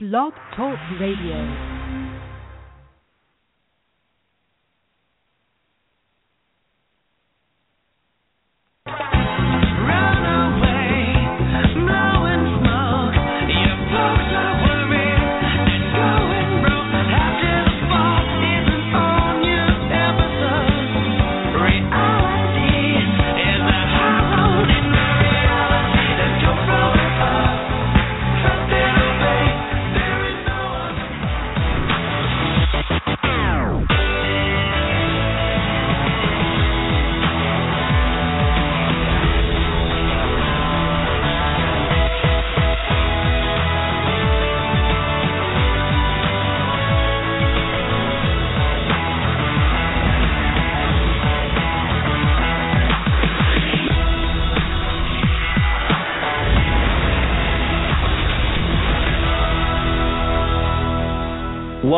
Blog Talk Radio.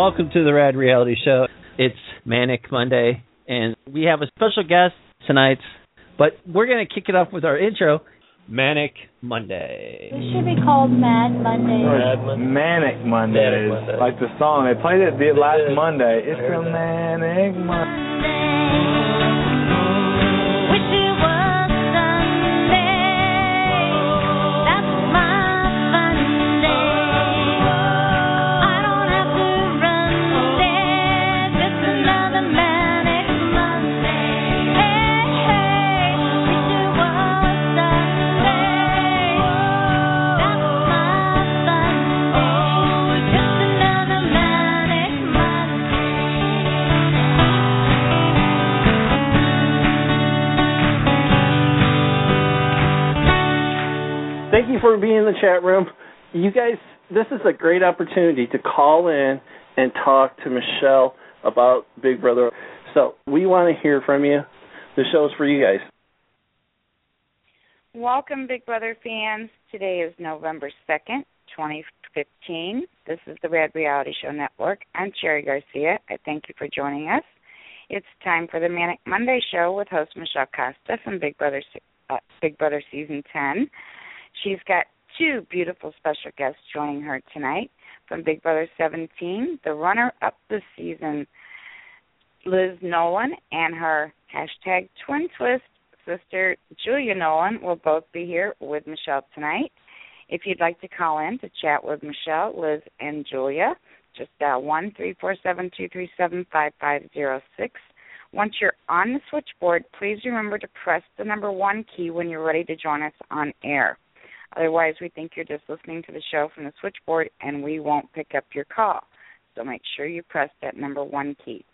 Welcome to the Rad Reality Show. It's Manic Monday, and we have a special guest tonight, but we're going to kick it off with our intro, Manic Monday. This should be called Mad Monday. Manic Mondays, Manic Monday. like the song. They played it the last Monday. It's a Manic Monday. For being in the chat room. You guys, this is a great opportunity to call in and talk to Michelle about Big Brother. So we want to hear from you. The show is for you guys. Welcome, Big Brother fans. Today is November 2nd, 2015. This is the Red Reality Show Network. I'm Cherry Garcia. I thank you for joining us. It's time for the Manic Monday show with host Michelle Costa from Big Brother uh, Big Brother Season 10. She's got two beautiful special guests joining her tonight from Big Brother 17, the runner-up this season, Liz Nolan, and her hashtag Twin Twist sister Julia Nolan will both be here with Michelle tonight. If you'd like to call in to chat with Michelle, Liz, and Julia, just dial one three four seven two three seven five five zero six. Once you're on the switchboard, please remember to press the number one key when you're ready to join us on air. Otherwise, we think you're just listening to the show from the switchboard and we won't pick up your call. So make sure you press that number one key.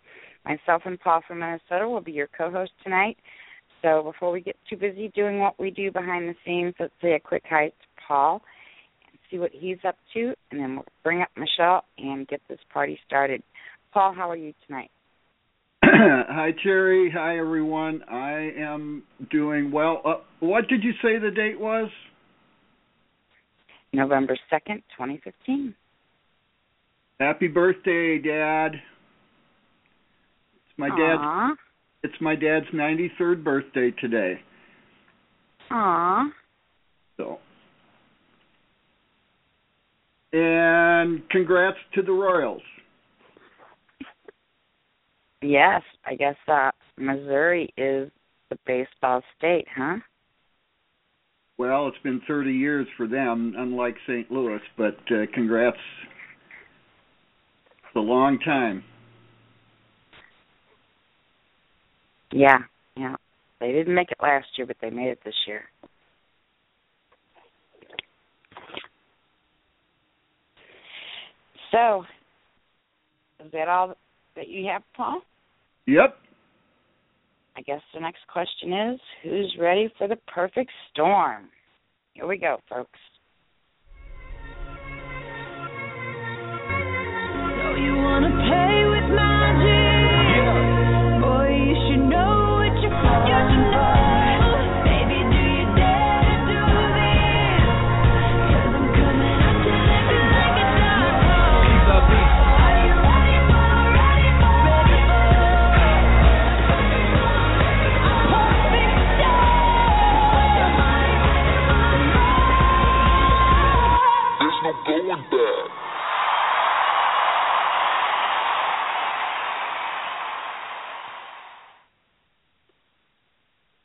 Myself and Paul from Minnesota will be your co host tonight. So before we get too busy doing what we do behind the scenes, let's say a quick hi to Paul and see what he's up to, and then we'll bring up Michelle and get this party started. Paul, how are you tonight? Hi, Cherry. Hi, everyone. I am doing well. Uh, what did you say the date was? November 2nd, 2015. Happy birthday, Dad. It's my dad's. Aw. It's my dad's 93rd birthday today. Aw. So. And congrats to the Royals. Yes, I guess uh, Missouri is the baseball state, huh? Well, it's been 30 years for them, unlike St. Louis, but uh, congrats. It's a long time. Yeah, yeah. They didn't make it last year, but they made it this year. So, is that all that you have, Paul? Yep. I guess the next question is who's ready for the perfect storm? Here we go, folks. So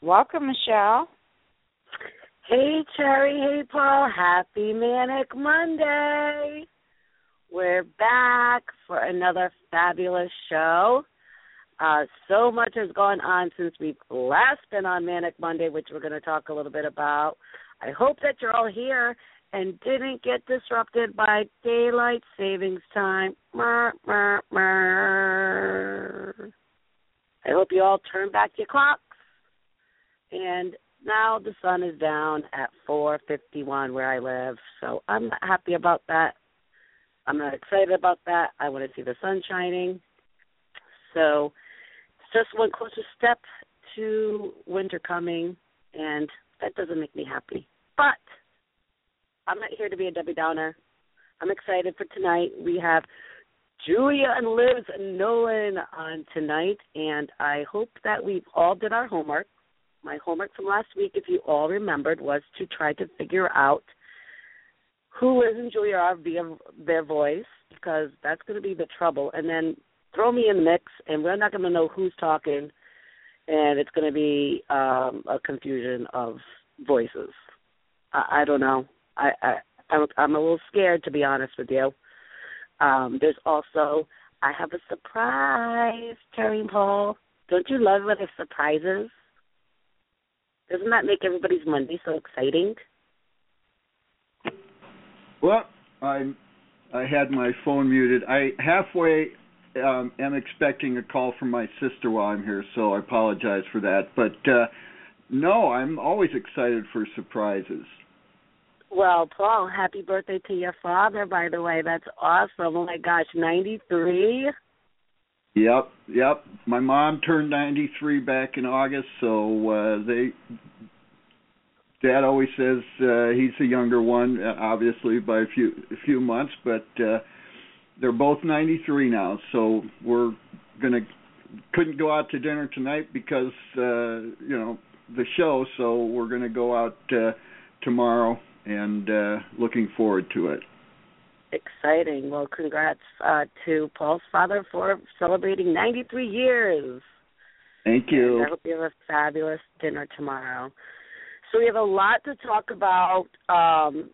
Welcome, Michelle. Hey, Cherry. Hey, Paul. Happy Manic Monday. We're back for another fabulous show. Uh, so much has gone on since we've last been on Manic Monday, which we're going to talk a little bit about. I hope that you're all here and didn't get disrupted by daylight savings time. Mer, mer, mer. I hope you all turn back your clocks. And now the sun is down at 4:51 where I live, so I'm not happy about that. I'm not excited about that. I want to see the sun shining. So it's just one closer step to winter coming, and that doesn't make me happy. But I'm not here to be a Debbie Downer. I'm excited for tonight. We have Julia and Liz Nolan on tonight, and I hope that we've all did our homework. My homework from last week, if you all remembered, was to try to figure out who Liz and Julia are via their voice, because that's going to be the trouble. And then throw me in the mix, and we're not going to know who's talking, and it's going to be um, a confusion of voices. I, I don't know. I, I I'm, a little scared to be honest with you. Um, there's also I have a surprise, Cherry Paul. Don't you love when there's surprises? Doesn't that make everybody's Monday so exciting? Well, I I had my phone muted. I halfway um, am expecting a call from my sister while I'm here, so I apologize for that. But uh, no, I'm always excited for surprises. Well, Paul, happy birthday to your father, by the way. That's awesome. Oh my gosh, 93? Yep, yep. My mom turned 93 back in August, so uh they Dad always says uh he's the younger one, uh, obviously by a few a few months, but uh they're both 93 now, so we're going to couldn't go out to dinner tonight because uh you know, the show, so we're going to go out uh tomorrow and uh looking forward to it. Exciting. Well, congrats uh, to Paul's father for celebrating 93 years. Thank you. And I hope you have a fabulous dinner tomorrow. So we have a lot to talk about. Um,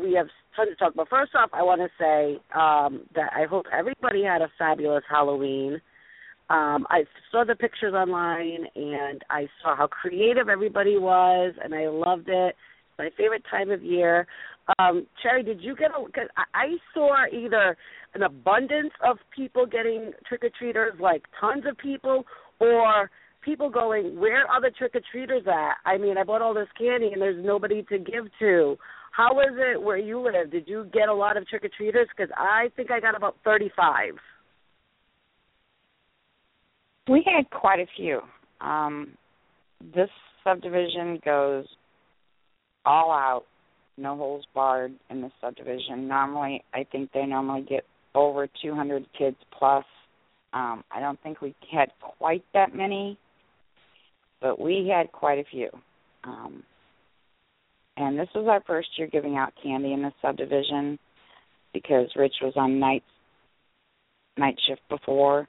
we have tons to talk about. First off, I want to say um, that I hope everybody had a fabulous Halloween. Um, I saw the pictures online and I saw how creative everybody was, and I loved it. My favorite time of year. Um, Cherry, did you get a? Cause I saw either an abundance of people getting trick or treaters, like tons of people, or people going, "Where are the trick or treaters at?" I mean, I bought all this candy and there's nobody to give to. How is it where you live? Did you get a lot of trick or treaters? Because I think I got about thirty-five. We had quite a few. Um, this subdivision goes all out, no holes barred in the subdivision. Normally, I think they normally get over 200 kids plus. Um, I don't think we had quite that many, but we had quite a few. Um, and this was our first year giving out candy in the subdivision because Rich was on night night shift before,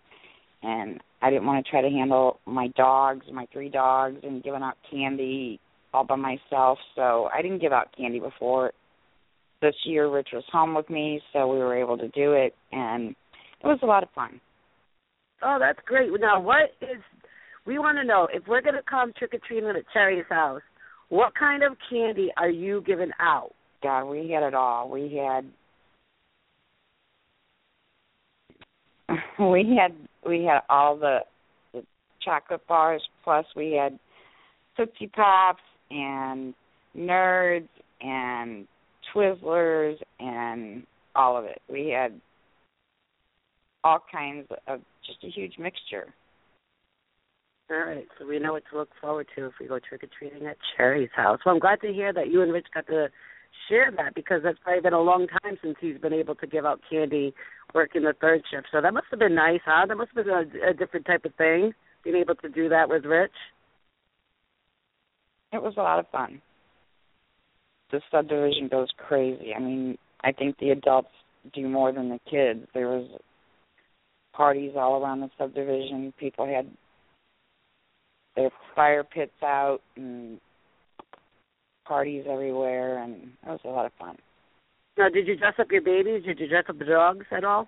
and I didn't want to try to handle my dogs, my three dogs, and giving out candy all by myself. So I didn't give out candy before. This year, Rich was home with me, so we were able to do it, and it was a lot of fun. Oh, that's great. Now, what is? We want to know if we're going to come trick or treating at Cherry's house. What kind of candy are you giving out? God, we had it all. We had we had we had all the, the chocolate bars plus we had Tootsie Pops and Nerds and Twizzlers and all of it. We had all kinds of just a huge mixture. All right, so we know what to look forward to if we go trick or treating at Cherry's house. Well, I'm glad to hear that you and Rich got to share that because that's probably been a long time since he's been able to give out candy working the third shift. So that must have been nice, huh? That must have been a, a different type of thing, being able to do that with Rich. It was a lot of fun. The subdivision goes crazy. I mean, I think the adults do more than the kids. There was parties all around the subdivision. People had their fire pits out and parties everywhere, and it was a lot of fun. Now, did you dress up your babies? Did you dress up the dogs at all?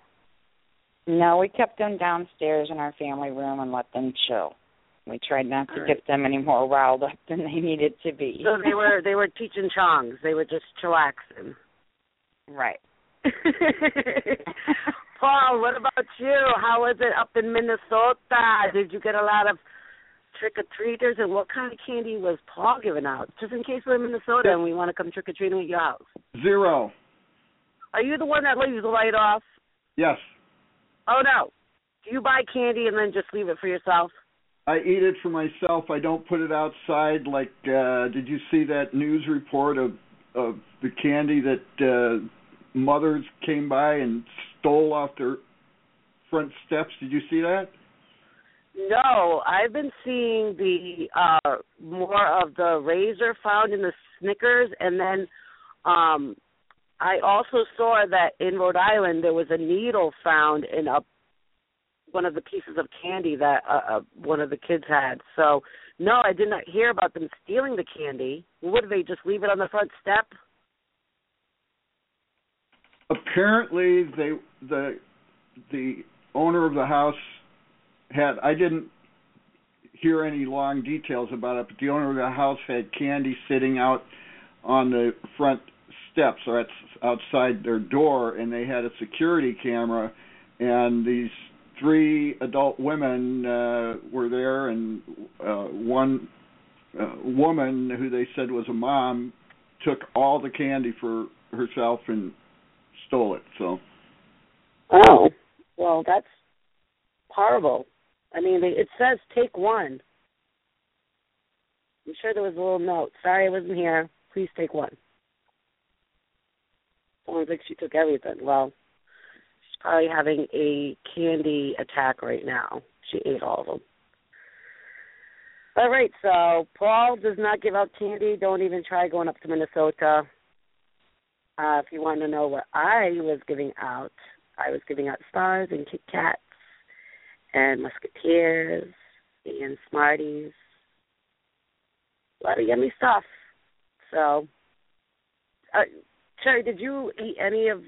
No, we kept them downstairs in our family room and let them chill. We tried not to All right. get them any more riled up than they needed to be. So they were they were teaching chongs. They were just chillaxing. right. Paul, what about you? How was it up in Minnesota? Did you get a lot of trick or treaters, and what kind of candy was Paul giving out? Just in case we're in Minnesota and we want to come trick or treating at your house. Zero. Are you the one that leaves the light off? Yes. Oh no. Do you buy candy and then just leave it for yourself? I eat it for myself. I don't put it outside. Like, uh did you see that news report of of the candy that uh mothers came by and stole off their front steps? Did you see that? No, I've been seeing the uh more of the razor found in the Snickers and then um I also saw that in Rhode Island there was a needle found in a one of the pieces of candy that uh, uh one of the kids had. So no, I did not hear about them stealing the candy. Would they just leave it on the front step? Apparently, they the the owner of the house had. I didn't hear any long details about it, but the owner of the house had candy sitting out on the front steps or outside their door, and they had a security camera, and these three adult women uh, were there, and uh, one uh, woman who they said was a mom took all the candy for herself and stole it. So Oh, well, that's horrible. I mean, they, it says take one. I'm sure there was a little note. Sorry, I wasn't here. Please take one. Sounds like she took everything. Well, probably having a candy attack right now. She ate all of them. All right, so Paul does not give out candy. Don't even try going up to Minnesota. Uh, if you want to know what I was giving out, I was giving out stars and Kit Kats and Musketeers and Smarties. A lot of yummy stuff. So, uh, Cherry, did you eat any of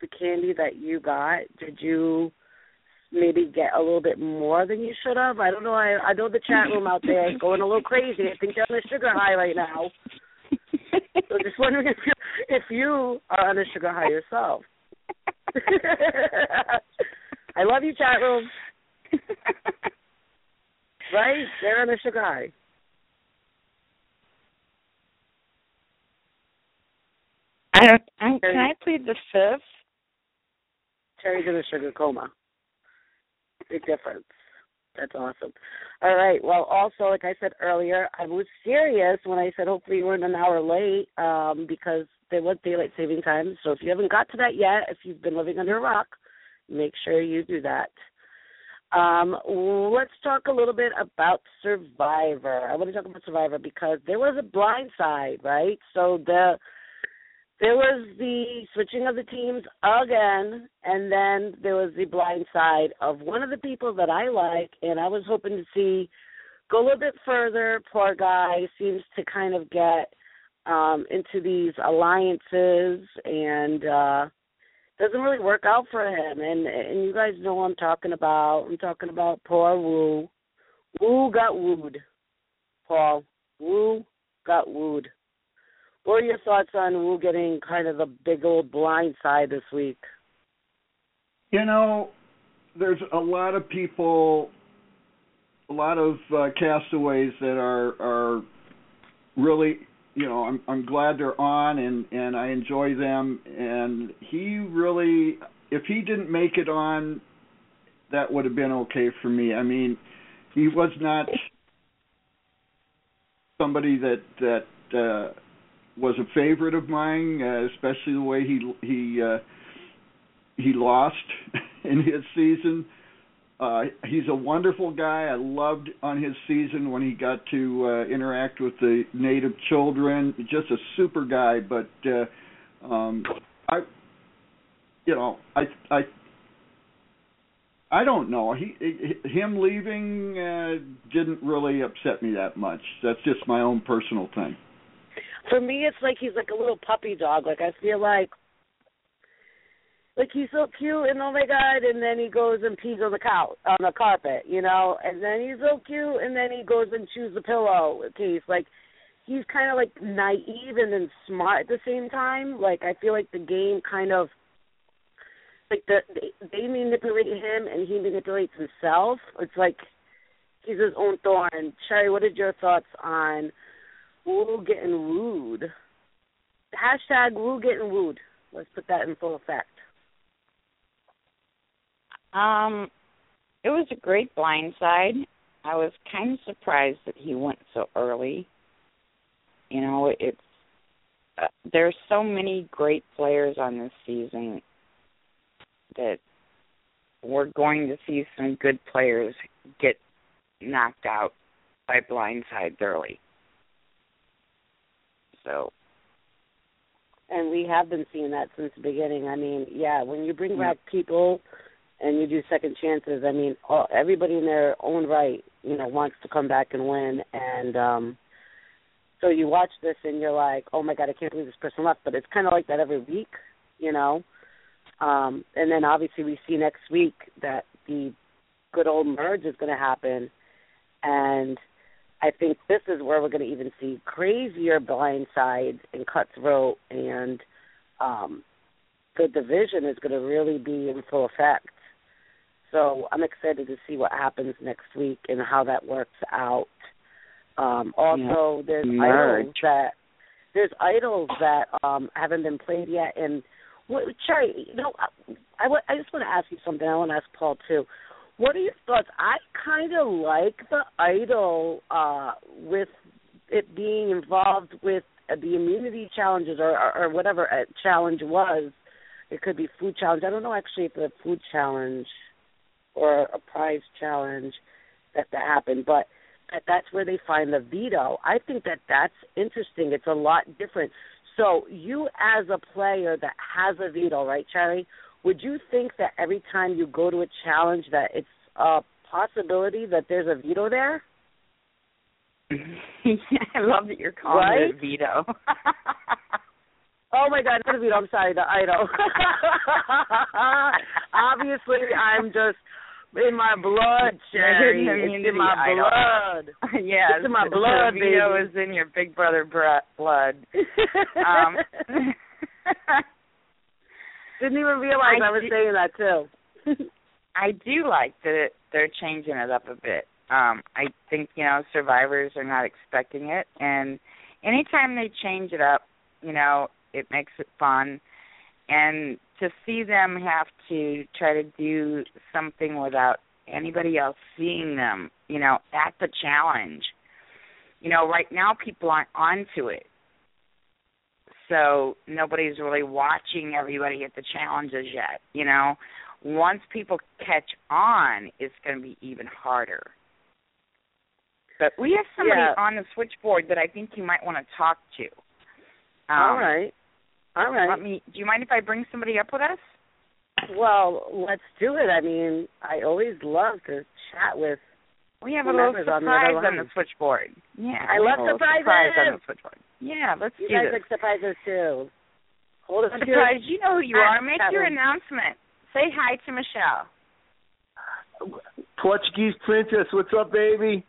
the candy that you got? Did you maybe get a little bit more than you should have? I don't know. I I know the chat room out there is going a little crazy. I think they're on a sugar high right now. So just wondering if you if you are on a sugar high yourself. I love you, chat room. Right? They're on a sugar high. I don't. I, can I plead the fifth? Cherry's in a sugar coma. Big difference. That's awesome. All right. Well, also, like I said earlier, I was serious when I said hopefully you weren't an hour late um, because there was daylight saving time. So if you haven't got to that yet, if you've been living under a rock, make sure you do that. Um, let's talk a little bit about Survivor. I want to talk about Survivor because there was a blind side, right? So the there was the switching of the teams again, and then there was the blind side of one of the people that I like, and I was hoping to see go a little bit further. Poor guy seems to kind of get um into these alliances and uh doesn't really work out for him and and you guys know what I'm talking about. I'm talking about poor Woo. Woo got wooed. Paul. Woo got wooed. What are your thoughts on Woo getting kind of the big old blind side this week? You know, there's a lot of people, a lot of uh, castaways that are are really, you know, I'm I'm glad they're on and and I enjoy them. And he really, if he didn't make it on, that would have been okay for me. I mean, he was not somebody that that uh, was a favorite of mine, uh, especially the way he he. Uh, he lost in his season. Uh, he's a wonderful guy. I loved on his season when he got to uh, interact with the native children. Just a super guy. But uh, um, I, you know, I I I don't know. He, he him leaving uh, didn't really upset me that much. That's just my own personal thing. For me, it's like he's like a little puppy dog. Like I feel like, like he's so cute and oh my god, and then he goes and pees on the couch on the carpet, you know, and then he's so cute, and then he goes and chews the pillow case. Like he's kind of like naive and then smart at the same time. Like I feel like the game kind of like the they, they manipulate him and he manipulates himself. It's like he's his own thorn. Cherry, what are your thoughts on Woo getting wooed? Hashtag Woo getting wooed. Let's put that in full effect. Um, it was a great blindside. I was kind of surprised that he went so early. You know, it's uh, there's so many great players on this season that we're going to see some good players get knocked out by blindsides early. So And we have been seeing that since the beginning. I mean, yeah, when you bring back people and you do second chances, I mean, all, everybody in their own right, you know, wants to come back and win. And um so you watch this and you're like, oh my god, I can't believe this person left. But it's kind of like that every week, you know. Um, and then obviously we see next week that the good old merge is going to happen, and I think this is where we're going to even see crazier blindsides and cutthroat, and um, the division is going to really be in full effect. So I'm excited to see what happens next week and how that works out. Um, also, there's Merge. idols that there's idols that um, haven't been played yet, and what, Cherry, you know, I, I, I just want to ask you something. I want to ask Paul too. What are your thoughts? I kind of like the idol uh, with it being involved with the immunity challenges or, or, or whatever a challenge was. It could be food challenge. I don't know actually if the food challenge or a prize challenge that that happened, but that that's where they find the veto. I think that that's interesting. It's a lot different. So you as a player that has a veto, right, Cherry? Would you think that every time you go to a challenge that it's a possibility that there's a veto there? I love that you're calling Right? it a veto. Oh my God, not a veto. I'm sorry, the idol. Obviously, I'm just in my blood, Cherry. It's in my blood. yes, It's in my the blood, veto baby. is in your big brother br- blood. Um, Didn't even realize I I, was di- saying that too. I do like that it, they're changing it up a bit. Um, I think you know survivors are not expecting it, and anytime they change it up, you know it makes it fun. And to see them have to try to do something without anybody else seeing them, you know, at the challenge. You know, right now people aren't onto it. So nobody's really watching everybody at the challenges yet, you know once people catch on, it's going to be even harder. But we have somebody Yeah. on the switchboard that I think you might want to talk to. Um, All right. All right. Let me. Do you mind if I bring somebody up with us? Well, let's do it. I mean, I always love to chat with. We have a little Whomever's on the surprise other on the line. switchboard. Yeah, I love have a little surprises. surprise on the switchboard. Yeah, let's see. You do guys this. like surprises too. Hold it surprise. You know who you are. Make your announcement. Say hi to Michelle. Portuguese princess, what's up, baby?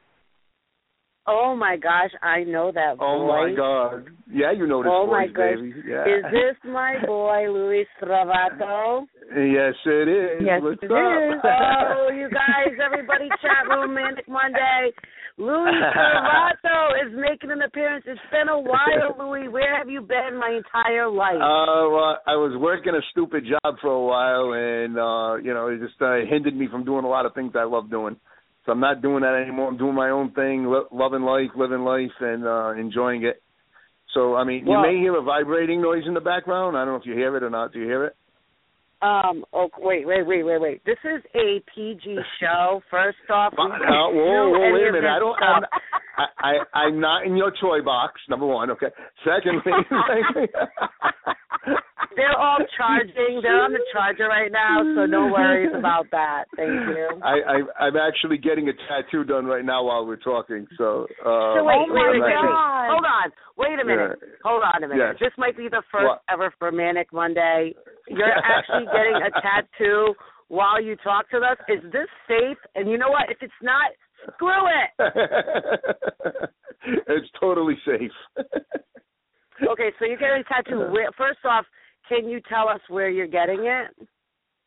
Oh my gosh, I know that voice. Oh my God! Yeah, you know this Oh my voice, gosh. baby. Yeah. Is this my boy Luis Travato? Yes, it is. Yes, what's it up? is. oh, you guys, everybody, chat room, Manic Monday. Luis Travato is making an appearance. It's been a while, Louis. Where have you been my entire life? Uh, well, I was working a stupid job for a while, and uh, you know, it just uh, hindered me from doing a lot of things I love doing. So I'm not doing that anymore. I'm doing my own thing, lo- loving life, living life, and uh, enjoying it. So I mean, Well- you may hear a vibrating noise in the background. I don't know if you hear it or not. Do you hear it? Um. Oh, wait, wait, wait, wait, wait. This is a PG show. First off, Uh, we whoa, whoa, wait a minute. I don't. I'm, I, I, I'm not in your toy box. Number one. Okay. Secondly, they're all charging. They're on the charger right now, so no worries about that. Thank you. I, I I'm actually getting a tattoo done right now while we're talking. So, uh, So wait, Oh my wait, wait, wait. Hold on. Wait a minute. Yeah. Hold on a minute. This might be the first What? ever for Manic Monday. You're actually getting a tattoo while you talk to us. Is this safe? And you know what? If it's not, screw it. it's totally safe. Okay, so you're getting a tattoo. Where, first off, can you tell us where you're getting it?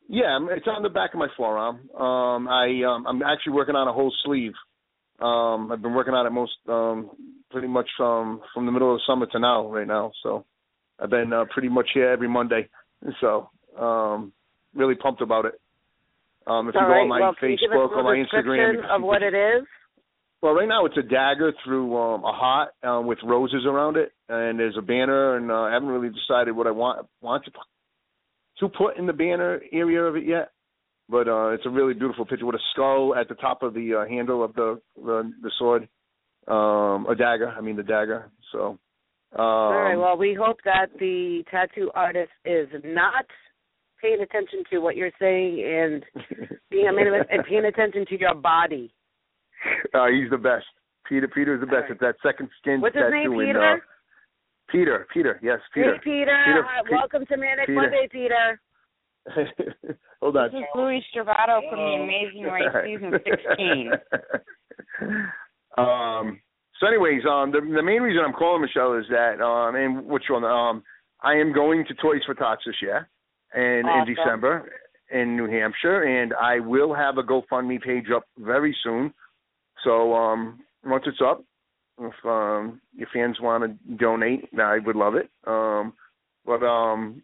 Yeah, it's on the back of my forearm. Um, I um, I'm actually working on a whole sleeve. Um, I've been working on it most um, pretty much um, from the middle of the summer to now, right now. So I've been uh, pretty much here every Monday. So um, really pumped about it. Um, if you go right. on my well, can you give us Facebook or my Instagram, of what it is? Well, right now it's a dagger through um, a heart um, with roses around it, and there's a banner, and uh, I haven't really decided what I want want to to put in the banner area of it yet. But uh, it's a really beautiful picture with a skull at the top of the uh, handle of the the, the sword, um, a dagger. I mean the dagger. So. Um, All right. Well, we hope that the tattoo artist is not paying attention to what you're saying and being a minimum and paying attention to your body. uh, he's the best. Peter Peter is the best. All right. It's that second skin What's his tattoo. name, in, Peter? uh, Peter. Peter. Yes, Peter. Hey, Peter. Peter, Hi, Pe- welcome to Manic Peter. Monday, Peter. Hold on. This is Louis Stravato from The Amazing Race season 16. um. So, anyways, um, the the main reason I'm calling Michelle is that, um, and which one? Um, I am going to Toys for Tots this year, and Awesome. in December in New Hampshire, and I will have a GoFundMe page up very soon. So, um, once it's up, if um your fans want to donate, I would love it. Um, but um,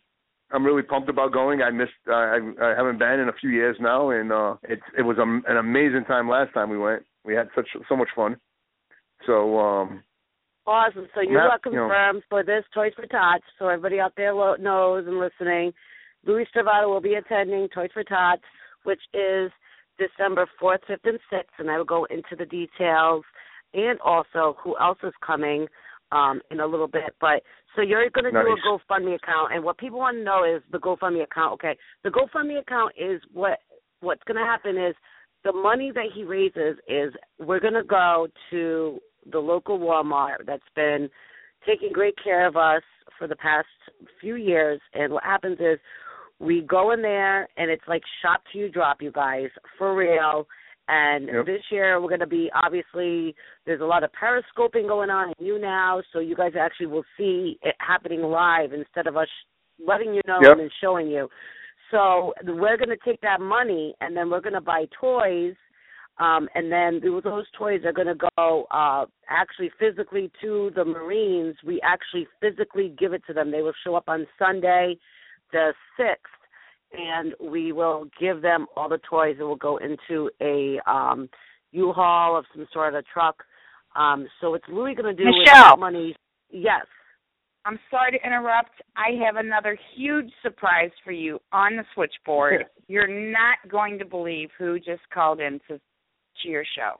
I'm really pumped about going. I missed. Uh, I, I haven't been in a few years now, and uh, it it was a, an amazing time last time we went. We had such so much fun. So um, Awesome. So you Matt, are you know- confirmed for this Toys for Tots. So everybody out there lo- knows and listening, Louis Stravato will be attending Toys for Tots, which is December 4th, 5th, and 6th. And I will go into the details and also who else is coming um, in a little bit. But so you're going to do a GoFundMe account, and what people want to know is the GoFundMe account. Okay, the GoFundMe account is what what's going to happen is the money that he raises is we're going to go to the local Walmart that's been taking great care of us for the past few years. And what happens is we go in there and it's like shop to you drop, you guys, for real. And Yep. this year we're going to be obviously there's a lot of periscoping going on in you now, so you guys actually will see it happening live instead of us letting you know Yep. and showing you. So we're going to take that money and then we're going to buy toys um, and then those toys are going to go uh, actually physically to the Marines. We actually physically give it to them. They will show up on Sunday, the sixth, and we will give them all the toys. It will go into a um, U-Haul of some sort of truck. Um, so it's really going to do with Michelle. that money. Yes. I'm sorry to interrupt. I have another huge surprise for you on the switchboard. You're not going to believe who just called in to, to your show.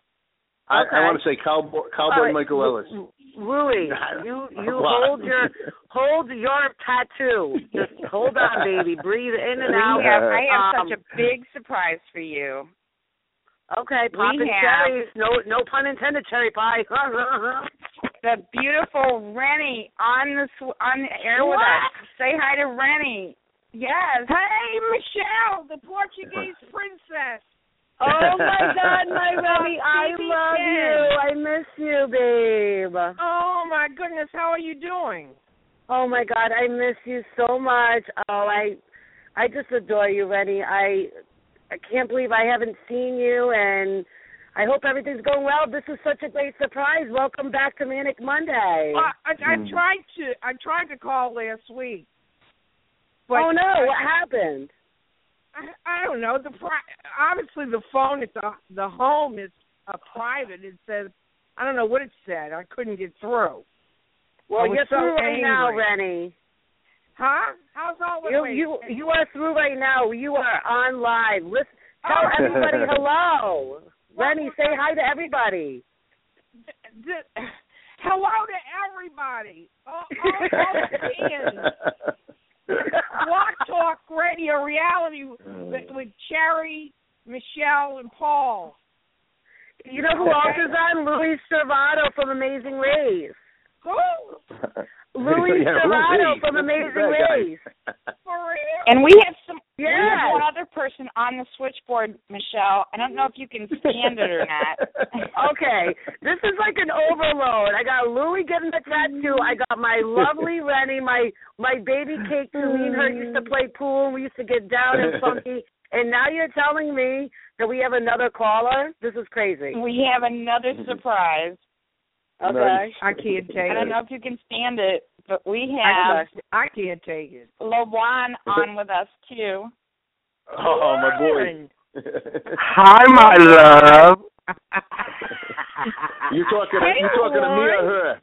I, Okay. I want to say Cowboy Cowboy All right, Michael Ellis. Lu- Louis, you you hold your hold your tattoo. Just hold on, baby. Breathe in and We out. have, I have Um, such a big surprise for you. Okay, we popping have- cherries. No no pun intended. Cherry pie. The beautiful Renny on the sw- on the air with us. Say hi to Renny. Yes. Hey, Michelle, the Portuguese princess. Oh my God, my Renny, I love you. I miss you, babe. Oh my goodness, how are you doing? Oh my God, I miss you so much. Oh, I, I just adore you, Renny. I, I can't believe I haven't seen you, and I hope everything's going well. This is such a great surprise. Welcome back to Manic Monday. Well, I, I Hmm. tried to I tried to call last week. But oh no, I, what happened? I, I don't know. The pri- obviously the phone at the the home is a private. It says I don't know what it said. I couldn't get through. Well, you're so through right now, angry. Renny. Huh? How's all the You you you are through right now. You are on live. Listen, tell Oh. everybody hello. Renny, say hi to everybody. Hello to everybody. All, all, all. Blog Talk Radio reality with, mm. with Cherry, Michelle, and Paul. You know who else is on? Louis Servato from Amazing Race. Who? Louis Yeah, who's Servato from Amazing that? Race. For real? And we have some. We have one other person on the switchboard, Michelle. I don't know if you can stand it or not. Okay, this is like an overload. I got Louie getting the tattoo. I got my lovely Renny, my my baby cake. To me and her used to play pool. and We used to get down and funky. And now you're telling me that we have another caller? This is crazy. We have another surprise. Okay. I can't take it. I don't know if you can stand it, but we have can't, I can't take it. Lawon on with us too. Oh, my boy. Hi, my love. you talking? Hey, you talking to me or her?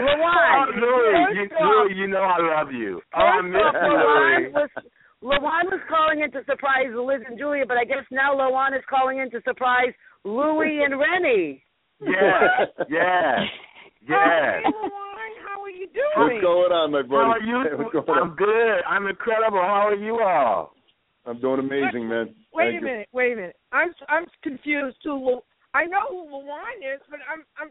Lawon. Oh, Louie, you, First Louie, you know I love you. Oh, I First miss you, Lawon Louie. was Lawon was calling in to surprise Liz and Julia, but I guess now Lawon is calling in to surprise Louie and Renny. Yes, yes, yes. How are you doing? What's going on, my buddy? How are you? What's going I'm on? good. I'm incredible. How are you all? I'm doing amazing, man. Wait Thank a you. minute, wait a minute. I'm I'm confused too. Lu- I know who Luan is, but I'm I'm.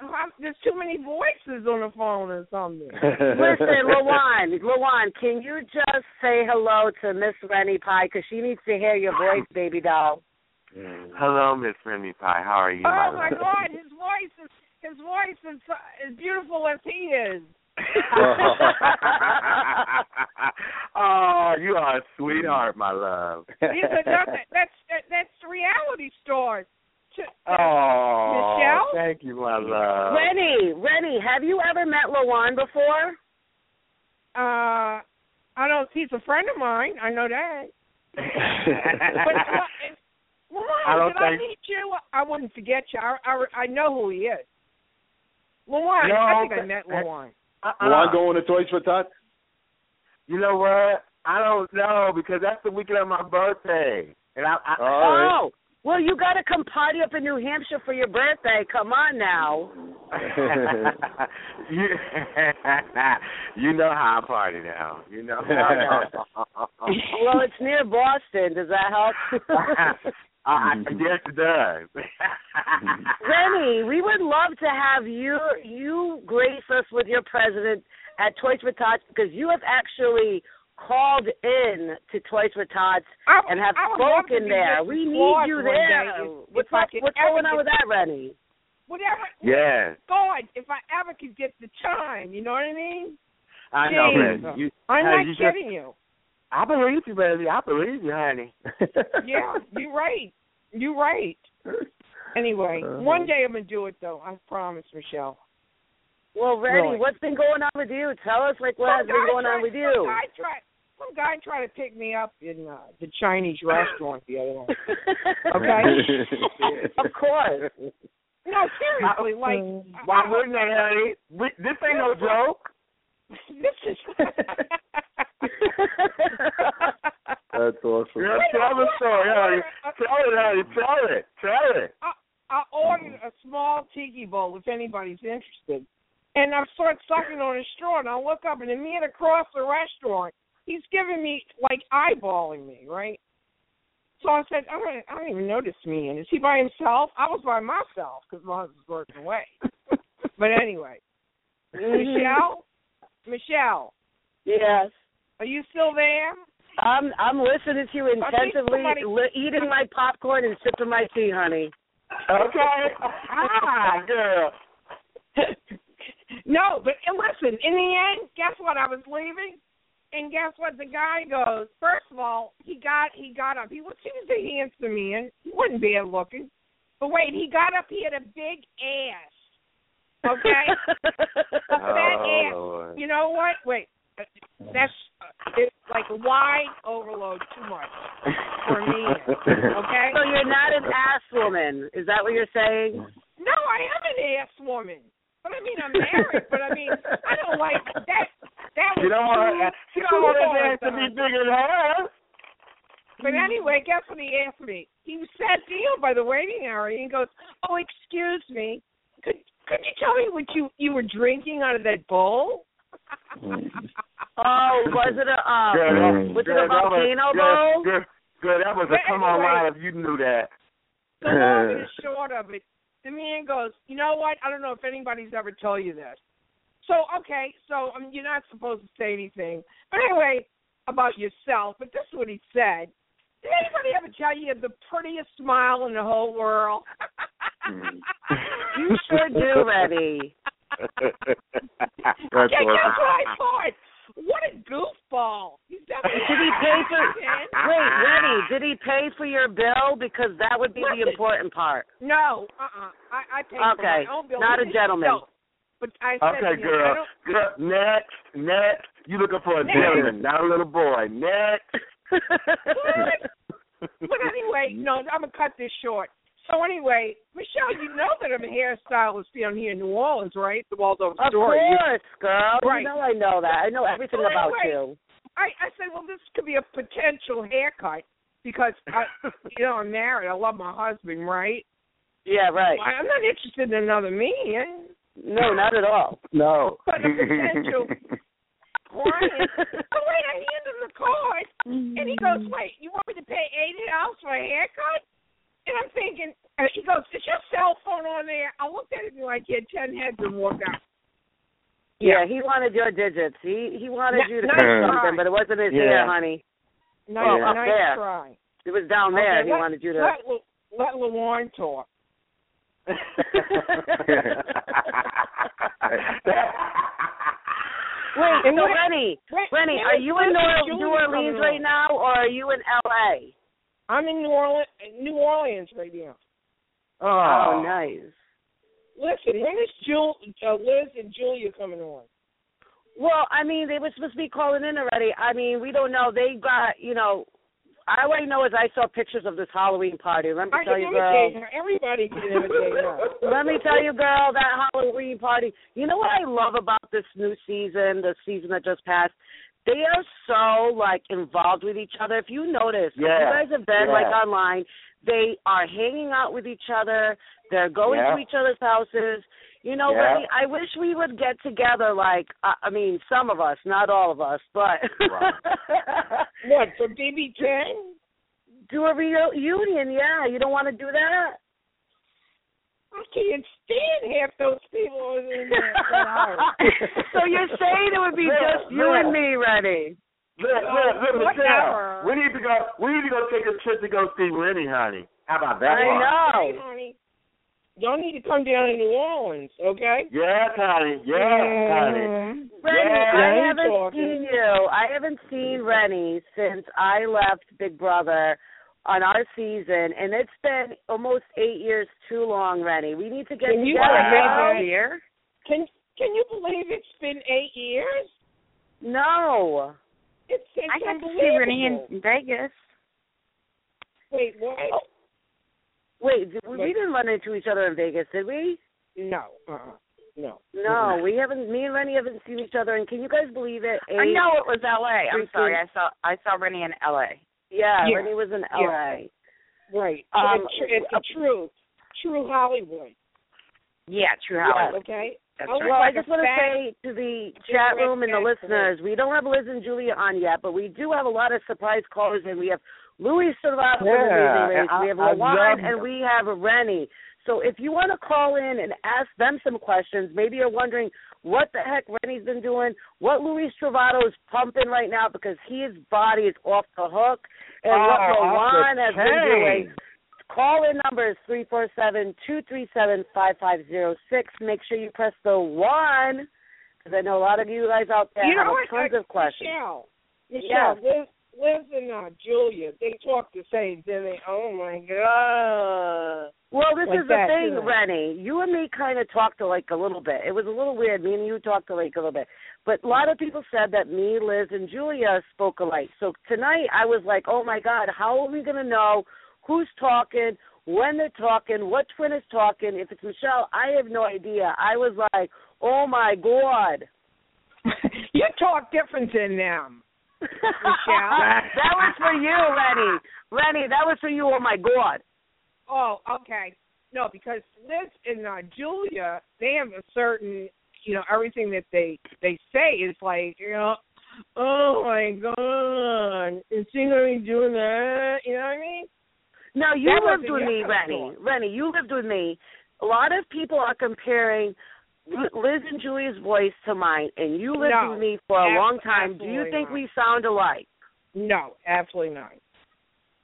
I'm there's too many voices on the phone or something. Listen, Lawon, Lawon, can you just say hello to Miss Renny Pie because she needs to hear your voice, baby doll. Hello, Miss Renny Pie. How are you, oh my my? God, his voice is his voice is as beautiful as he is. oh, you are a sweetheart, my love. These are nothing. That's that, that's reality stars. Oh, Michelle? thank you, my love. Renny, Renny, have you ever met Lawon before? Uh, I don't. He's a friend of mine. I know that. But Luan, I don't did I think- meet you? I wouldn't forget you. I I, I know who he is. Luan, No, I think I but- met Luan. Uh-uh. Want going to Toys for Tots? You know what? I don't know because that's the weekend of my birthday, and I. I All right. Oh, well, you got to come party up in New Hampshire for your birthday. Come on now. you, you know how I party now. You know. How well, it's near Boston. Does that help? I, I guess it does. Renny, we would love to have you you grace us with your president at Toys for Tots because you have actually called in to Toys for Tots I, and have I would spoken be there. We need you there. if- what's if up, what's going on with that, Renny? Whatever. yes, God, if I ever could get the time, you know what I mean? I know. Jesus. man. You, I'm not you just- kidding you. I believe you, baby. I believe you, honey. Yeah, you're right. You're right. Anyway, Uh-huh. one day I'm gonna do it though. I promise, Michelle. Well, Renny, Really? what's been going on with you? Tell us like what has been going tried- on with you? Some you. guy tried. Some guy tried to pick me up in uh, the Chinese restaurant the other night. Okay. of course. No, seriously, like Why wouldn't they, honey? This ain't no joke. this is. That's awesome. Yeah, tell the story, honey. Tell it, honey. Tell it. Tell it. I ordered a small tiki bowl if anybody's interested. And I start sucking on a straw, and I look up, and the man across the restaurant, he's giving me like eyeballing me, right? So I said, I don't, I don't even know this man. Is he by himself? I was by myself because my husband's working away. but anyway, mm-hmm. Michelle, Michelle, Yes. Are you still there? I'm I'm listening to you I intensively, somebody- li- eating my popcorn and sipping my tea, honey. Okay. Ah, girl. no, but and listen, in the end, guess what? I was leaving, and guess what? The guy goes. First of all, he got he got up. He was he was a handsome man. He wasn't bad looking. But wait, he got up. He had a big ass. Okay, a fat Oh, ass. Lord. You know what? Wait, that's uh, it's like wide overload too much for me. Okay. So you're not an ass woman. Is that what you're saying? No, I am an ass woman. But I mean, I'm married. but I mean, I don't like that. That was You don't want too, you don't want far his ass to be gone. bigger than hers. But anyway, guess what he asked me? He was sat down by the waiting area and goes, "Oh, excuse me, could could you tell me what you you were drinking out of that bowl?" Oh, was it a um? Girl, was it a that was- volcano girl? Girl, girl, that was a come on line if you knew that. The long and short of it, the man goes, you know what? I don't know if anybody's ever told you this. So okay, so I mean, you're not supposed to say anything, but anyway, about yourself. But this is what he said. Did anybody ever tell you you have the prettiest smile in the whole world? You sure do, Reddy. That's okay, guess what awesome. I thought? What a goofball! He's definitely Did he pay for? Man. Wait, Reddy, did he pay for your bill? Because that would be the Listen. important part. No, uh, uh I, I paid Okay, for my own bill. not a gentleman. No, but I said Okay, to him, I girl. don't, Girl, next, next. You looking for a Next. gentleman, not a little boy. Next. but anyway, no, I'm gonna cut this short. So anyway, Michelle, you know that I'm a hairstylist down here in New Orleans, right? The Waldorf Of course, girl. Right. You know I know that. I know everything Well, about anyway, you. I I said, well, this could be a potential haircut because I, you know, I'm married. I love my husband, right? Yeah, right. Well, I'm not interested in another man. No, not at all. No. But a potential client. oh wait, I hand him the card, and he goes, "Wait, you want me to pay eighty dollars for a haircut?" And I'm thinking, and he goes, "Is your cell phone on there?" I looked at it and like he had ten heads and walked out. Yeah, he wanted your digits. He he wanted N- you to nice pay try. something, but it wasn't his Yeah. hair, honey. Nice, Oh, up nice there. try. It was down there. Okay, he let, wanted you to. let, Lu- let Lawon talk. Wait, And so what- Renny, Renny, are you in New, Orleans right now, or are you in L.A.? I'm in New Orleans, New Orleans right now. Oh, nice. Listen, when is Jul- uh, Liz and Julia coming on? Well, I mean, they were supposed to be calling in already. I mean, we don't know. They got, you know, all I know is I saw pictures of this Halloween party. Let me I tell can you, girl. her. Everybody can imitate her. Let me tell you, girl, that Halloween party. You know what I love about this new season, the season that just passed? They are so like involved with each other. If you notice, if you guys have been Yeah. like online, they are hanging out with each other. They're going Yeah. to each other's houses. You know, Yeah. I wish we would get together. Like, I, I mean, some of us, not all of us, but What for BB10? do a reunion. Yeah, you don't want to do that? I can't stand half those people in there. that so you're saying it would be Yeah, just you and me, Renny? Look, look, look, Whatever. Michelle. We need to go. We need to go take a trip to go see Lenny, honey. How about that? I one? Hey, know. honey. Y'all need to come down to New Orleans, okay? Yes, honey. Yes, honey. Mhm. Renny, Yeah, I haven't talking. seen you. I haven't seen Renny since I left Big Brother on our season, and it's been almost eight years too long, Renny. We need to get Can you together. believe girl. that? Can Can you believe it's been eight years? No. It's, it's I got to see Renee unbelievable. in Vegas. Wait, what? Oh. Wait, did- we didn't run into each other in Vegas, did we? No, uh-uh. no. No, we haven't. Me and Renny haven't seen each other, and can you guys believe it? I know it was L.A. I'm sorry. I saw I saw Renee in L.A. Yeah, Yeah. Renny was in Yeah. L.A. Right. Um, it's, tr- it's the truth. True Hollywood. Yeah, True Yeah. Hollywood. Okay. That's I right. Well, I just want to say to the chat room and the listeners, we don't have Liz and Julia on yet, but we do have a lot of surprise callers, and we have Louis Servato from Yeah, Amazing Race, I- we have I Lawon, and we have Renny. So if you want to call in and ask them some questions, maybe you're wondering what the heck Renny's been doing, what Luis Stravato is pumping right now because his body is off the hook, and what Oh, the Lawon has been doing. Call in number is three four seven two three seven five five zero six. Make sure you press the one because I know a lot of you guys out there you have what? tons I, of questions. Michelle, Michelle, Yes. Liz, Liz and uh, Julia, they talk the same, do they? Oh my god. Well, this Like is the thing, you. Renny. You and me kind of talked to like a little bit. It was a little weird. Me and you talked to like a little bit, but a lot of people said that me, Liz, and Julia spoke alike. So tonight I was like, oh my god, how are we gonna know who's talking, when they're talking, what twin is talking? If it's Michelle, I have no idea. I was like, oh my god. you talk different than them. Michelle. that was for you, Renny. Renny, that was for you. Oh my god. Oh, okay. No, because Liz and uh, Julia, they have a certain, you know, everything that they they say is like, you know, oh my god, is she gonna be doing that? You know what I mean? No, you That lived with me, your Renny. thought. Renny, you lived with me. A lot of people are comparing Liz and Julie's voice to mine, and you lived No, with me for a abs- long time. Do you think not. we sound alike? No, absolutely not.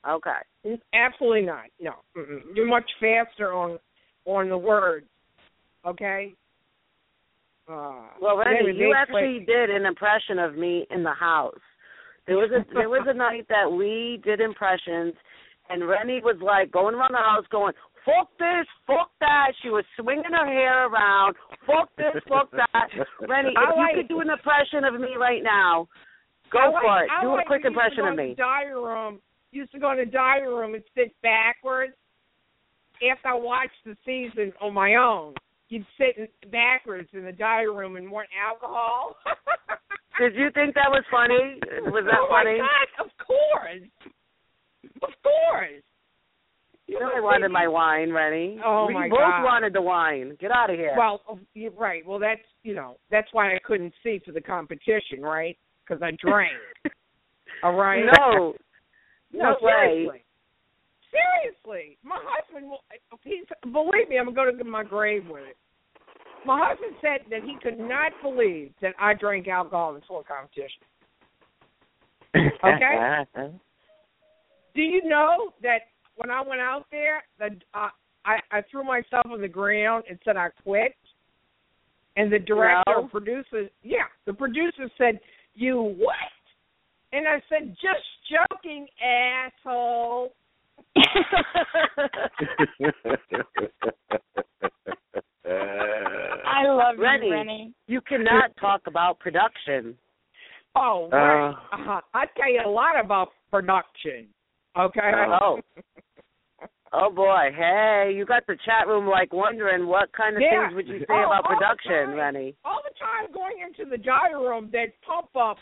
Okay. Absolutely not. No, Mm-mm. you're much faster on on the words. Okay. Uh, Well, Renny, you actually did an impression of me in the house. There was a there was a night that we did impressions, and Renny was like going around the house going, "Fuck this, fuck that." She was swinging her hair around, "Fuck this, fuck that." Renny, I if like- you could do an impression of me right now, go I like, for it. I Do like a quick we used to impression of me. The diary room. Used to go in the diary room and sit backwards. After I watched the season on my own, you'd sit backwards in the diary room and want alcohol. Did you think that was funny? Was that oh funny? God! Of course, of course. You know I wanted my wine, Renny. Oh, we my both God. wanted the wine. Get out of here. Well, oh, right. Well, that's you know that's why I couldn't see for the competition, right? Because I drank. All right. no, No, no way. seriously. Seriously, my husband. will He's believe me. I'm gonna go to my grave with it. My husband said that he could not believe that I drank alcohol in before competition. Okay. Do you know that when I went out there, that uh, I I threw myself on the ground and said I quit, and the director, No. producer, yeah, the producer said, "You what?" And I said, "Just joking, asshole." I love Renny, you, Renny. you cannot talk about production. Oh, right. Uh-huh. I tell you a lot about production. Okay. Oh. Oh boy, hey, you got the chat room like wondering what kind of Yeah. things would you oh, say Oh, about production, time. Renny? all the time going into the diary room, they'd pump up,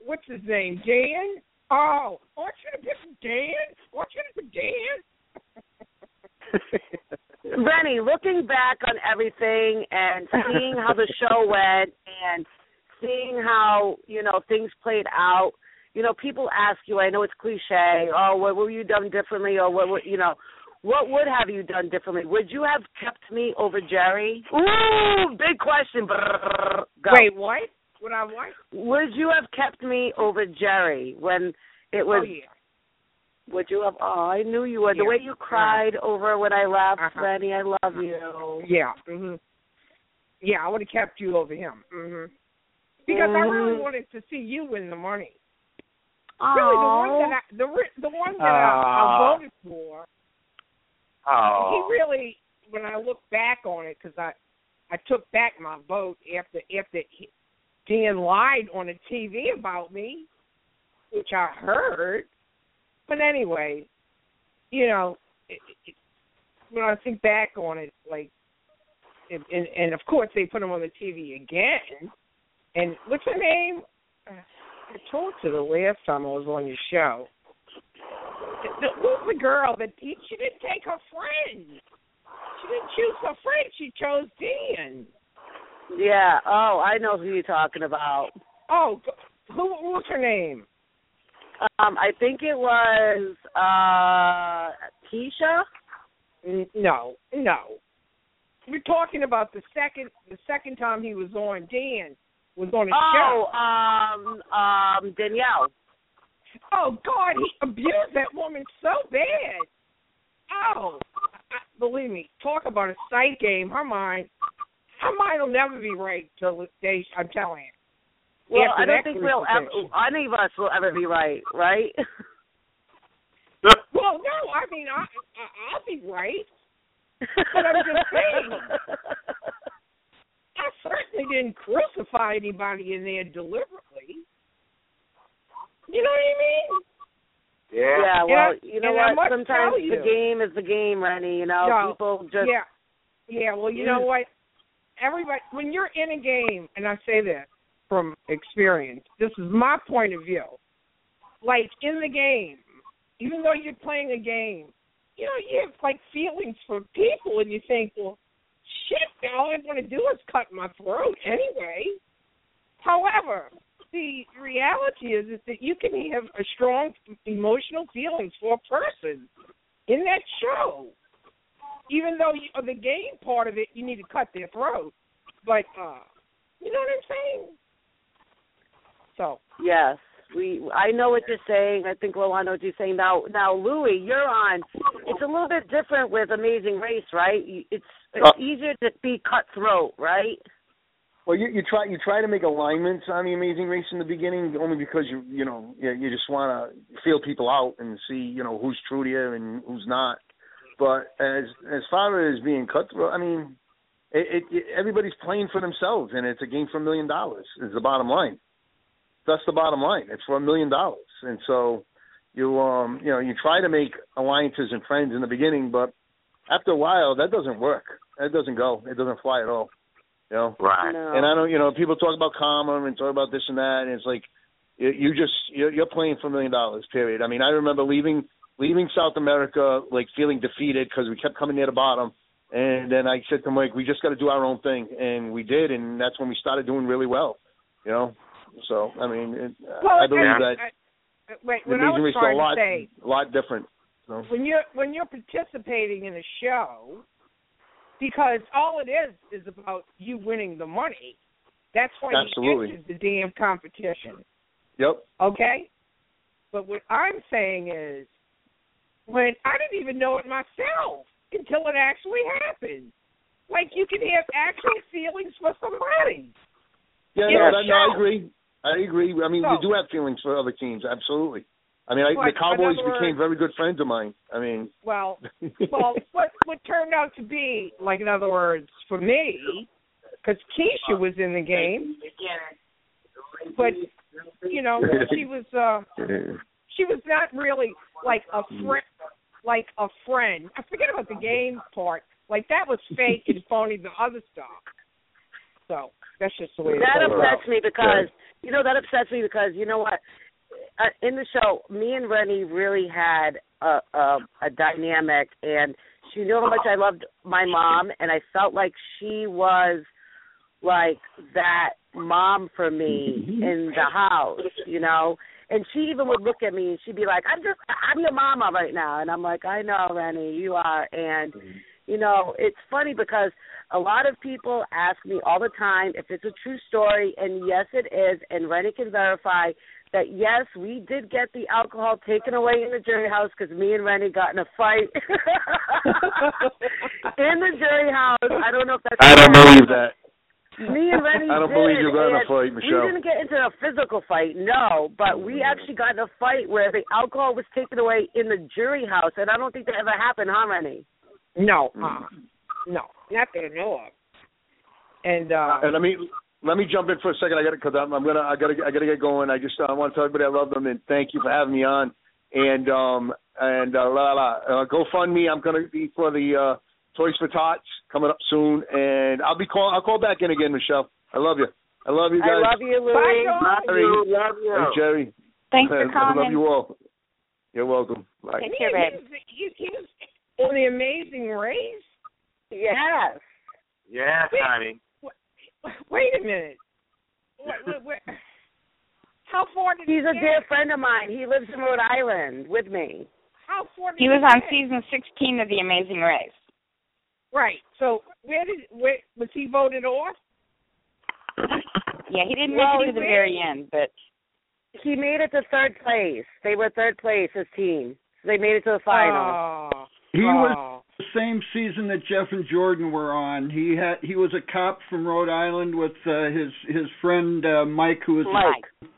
what's his name, Dan? Oh, I want you to pick Dan. I want you to pick Dan. Renny, looking back on everything and seeing how the show went and seeing how, you know, things played out, you know, people ask you, I know it's cliche, oh, what were you done differently or what would you know, what would have you done differently? Would you have kept me over Jerry? Ooh, big question. Go. Wait, what? Would I what? Would you have kept me over Jerry when it was oh, yeah. would you have oh, I knew you would. The way you cried over when I left, Uh-huh. Renny, I love you. Yeah. hmm Yeah, I would have kept you over him. hmm Because I really Mhm. wanted to see you win the money. Really, the one that I, the the one that I, I voted for. Oh. He really, when I look back on it, because I I took back my vote after after Dan lied on the TV about me, which I heard. But anyway, you know, it, it, when I think back on it, like, and, and, and of course they put him on the TV again. And what's her name? I told you the last time I was on your show. The, who's the girl that she didn't take her friend? She didn't choose her friend. She chose Dan. Yeah. Oh, I know who you're talking about. Oh, who? What's her name? Um, I think it was uh Keesha. No, no. We're talking about the second the second time he was on. Dan was on a Oh, show. um, um, Danielle. Oh God, he abused that woman so bad. Oh, I, believe me, talk about a sight game. Her mind, her mind will never be right till the day. I'm telling you. Well, After I don't think we'll ever, any of us will ever be right, right? Well, no, I mean, I, I I'll be right. But I'm just saying. I certainly didn't crucify anybody in there deliberately. You know what I mean? Yeah. Yeah, well, you know and what? Sometimes tell the game is the game, Renny. You know, No, people just yeah, yeah. Well, you know what? Everybody, when you're in a game, and I say this from experience, this is my point of view. Like in the game, even though you're playing a game, you know you have like feelings for people, and you think, well, shit, all I want to do is cut my throat anyway. However, the reality is is that you can have a strong emotional feelings for a person in that show, even though you, the game part of it you need to cut their throat. But uh, you know what I'm saying? So Yes, we. I know what you're saying. I think Lo, I know what you're saying. Now, now, Louis, you're on. It's a little bit different with Amazing Race, right? It's it's Uh, easier to be cutthroat, right? Well, you you try you try to make alignments on the Amazing Race in the beginning, only because you you know you, you just want to feel people out and see you know who's true to you and who's not. But as as far as being cutthroat, I mean, it, it, it everybody's playing for themselves, and it's a game for a million dollars. Is the bottom line. That's the bottom line. It's for a million dollars, and so you um you know you try to make alliances and friends in the beginning, but after a while that doesn't work. That doesn't go. It doesn't fly at all. You know. Right. And I don't, you know, people talk about karma and talk about this and that, and it's like you, you just you're, you're playing for a million dollars. Period. I mean, I remember leaving leaving South America like feeling defeated because we kept coming near the bottom, and then I said to Mike, we just got to do our own thing, and we did, and that's when we started doing really well. You know. So I mean, it, well, I believe I- that I- wait, the what I Amazing was Race is a lot say a lot different. So. when you're when you're participating in a show, because all it is is about you winning the money. That's why Absolutely. you entered the damn competition. Yep. Okay? But what I'm saying is when I didn't even know it myself until it actually happened. Like you can have actual feelings for somebody. Yeah, no, no, I agree. I agree. I mean, So- we do have feelings for other teams. Absolutely. I mean, I, But, the Cowboys in became words- very good friends of mine. I mean, Well, well, what what turned out to be like, in other words, for me, because Keesha was in the game, but you know, she was uh she was not really like a friend, like a friend. I forget about the game part. Like that was fake and phony. The other stuff. So that's just the way. it That upsets out. me because you know that upsets me because you know what? Uh, in the show, me and Renny really had a, a a dynamic, and she knew how much I loved my mom, and I felt like she was like that mom for me in the house, you know. And she even would look at me and she'd be like, "I'm just, I'm your mama right now," and I'm like, "I know, Renny, you are." And you know, it's funny because a lot of people ask me all the time if it's a true story, and yes, it is. And Renny can verify that yes, we did get the alcohol taken away in the jury house because me and Renny got in a fight in the jury house. I don't know if that's. I don't true. believe that. Me and Renny I don't did, believe you got in a fight, Michelle. We didn't get into a physical fight, no, but we actually got in a fight where the alcohol was taken away in the jury house, and I don't think that ever happened, huh, Renny? No, uh, no, not that I know of. And uh and I me let me jump in for a second. I got to because I'm, I'm gonna I gotta I gotta get going. I just uh, want to tell everybody I love them and thank you for having me on. And um and uh, la la uh, GoFundMe. I'm gonna be for the uh, Toys for Tots coming up soon, and I'll be call I'll call back in again, Michelle. I love you. I love you guys. I love you, Louie. Bye, Jerry. Love you. And Jerry. Thanks for calling. I love you all. You're welcome. Bye. Take he, care, babe. he, he was on the Amazing Race. Yes. Yes, honey. Wait a minute. What, what, what, how far did He's he a get? dear friend of mine. He lives in Rhode Island with me. How far did He was on season 16 of The Amazing Race. Right. So where did where was he voted off? Yeah, he didn't Well, make it to the he- very end, but He made it to third place. They were third place, his team. So they made it to the final. Oh, He oh. was the same season that Jeff and Jordan were on. He had he was a cop from Rhode Island with uh, his his friend uh, Mike, who was Mike.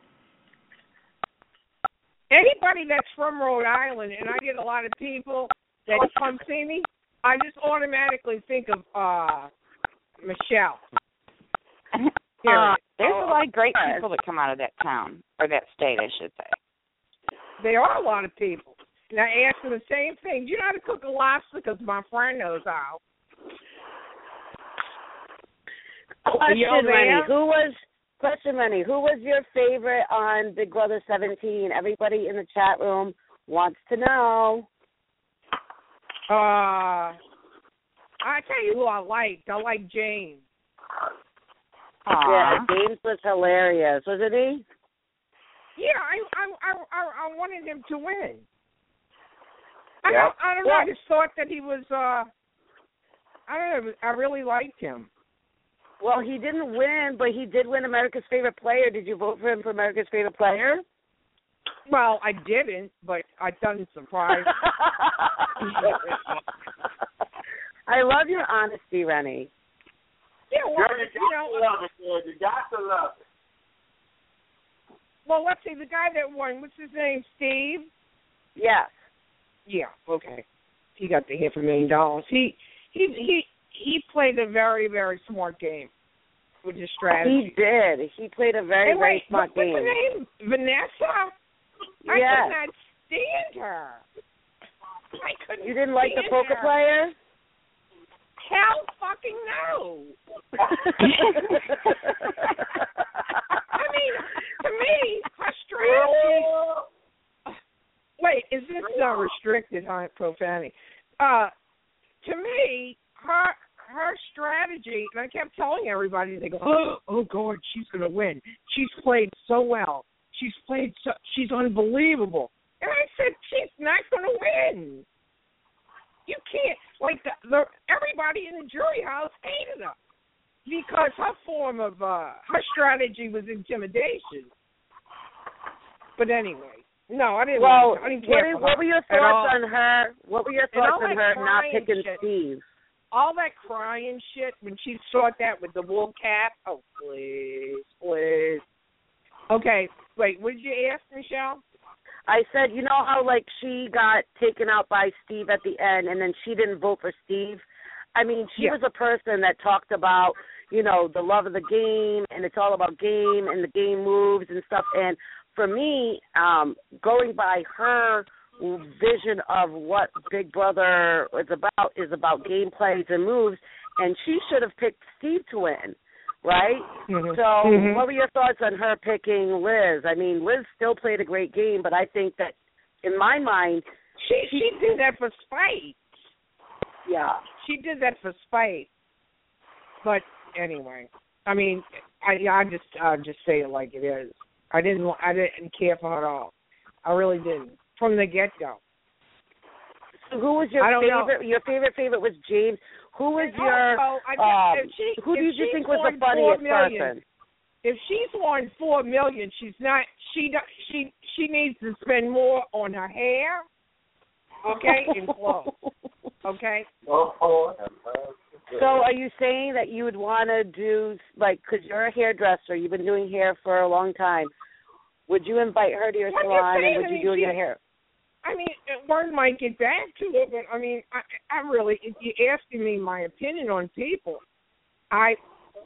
Anybody that's from Rhode Island, and I get a lot of people that come see me, I just automatically think of uh Michelle. uh, there's a lot of great people that come out of that town, or that state, I should say. There are a lot of people. And I ask them the same thing. Do you know how to cook a lobster? Because my friend knows how. Question, Yo, Renny. Who was question, Renny? Who was your favorite on Big Brother 17? Everybody in the chat room wants to know. Uh, I tell you who I liked. I like James. Yeah, James was hilarious, wasn't he? Yeah, I I I I, I wanted him to win. I Yeah. don't I don't know. Well- I just thought that he was. uh I don't know. I really liked him. Well, he didn't win, but he did win America's favorite player. Did you vote for him for America's favorite player? Well, I didn't, but I doesn't surprise. I love your honesty, Renny. yeah, well, Girl, you you got know, love it, man. You got to love it. well, let's see. The guy that won, what's his name? Steve. Yes. Yeah. Okay. He got the half a million dollars. He he he he played a very very smart game with his strategy. He did. He played a very, very smart what- game. What's her name? Vanessa. I Yes. could not stand her. I couldn't. You didn't like the poker her. player? Hell fucking no. I mean, to me, her strategy. Oh. Wait, is this not restricted? Huh? Profanity. Uh, to me, her her strategy, and I kept telling everybody, they go, "Oh, oh God, she's gonna win. She's played so well. She's played so. She's unbelievable." And I said, "She's not gonna win. You can't like the, the everybody in the jury house hated her because her form of uh her strategy was intimidation. But anyway, no, I didn't. Well. I didn't what, care is- what were your thoughts on her? What were your thoughts on her not picking shit. Steve? all that crying shit when she saw that with the wool cap. Oh please, please. Okay, wait. What did you ask, Michelle? I said, you know how like she got taken out by Steve at the end, and then she didn't vote for Steve. I mean, she Yeah. was a person that talked about, you know, the love of the game, and it's all about game and the game moves and stuff. And for me, um, going by her vision of what Big Brother is about is about game plays and moves, and she should have picked Steve to win, right? Mhm. So, Mhm. what were your thoughts on her picking Liz? I mean, Liz still played a great game, but I think that, in my mind, She she did that for spite. yeah, She did that for spite. But anyway, I mean, I I just I just say it like it is. I didn't I didn't care for her at all. I really didn't from the get go. So who was your don't know. favorite? Your favorite favorite was James. Who was And your? also, I um, guess if she, who did you think was the funniest million, person? If she's won four million, she's not. She she she needs to spend more on her hair, okay, and clothes, okay. So, are you saying that you would want to do like? Because you're a hairdresser, you've been doing hair for a long time. Would you invite her to your I'm salon saying, and would I you mean, do she- your hair? I mean, one might get back to it, but I mean, I, I really, if you're asking me my opinion on people, I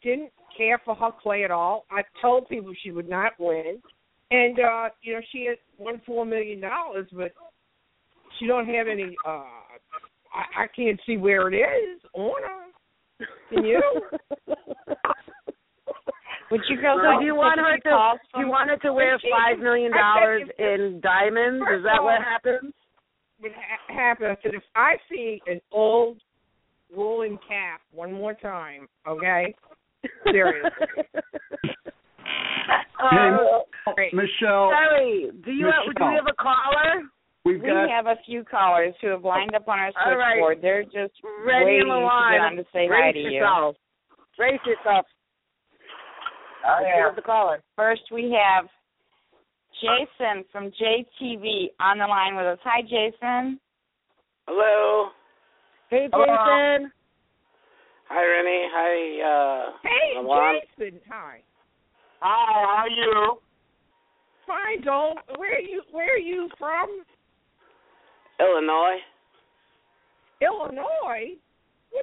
didn't care for her play at all. I told people she would not win, and uh, you know, she had won four million dollars, but she don't have any. uh I, I can't see where it is on her. Can you? Would you girls So like do you want her to? Do you from- want her to wear five million dollars in diamonds? Is that what happens? What ha- happens is if I see an old rolling cap one more time, okay? Seriously. Uh, Great. Michelle, Sorry, do you have, do Michelle. we have a caller? We've We got have a few callers who have lined up on our All right. switchboard. They're just Ready waiting on the to line. get on to say Brace hi to you. yourself. Brace yourself. I Let's am. have the caller. First, we have Jason from JTV on the line with us. Hi, Jason. Hello. Hey, Hello. Jason. Hi, Rennie. Hi, uh, Hey, Milan. Jason. Hi. Hi, how are you? Fine, Dole. Where are you? Where are you from? Illinois. Illinois.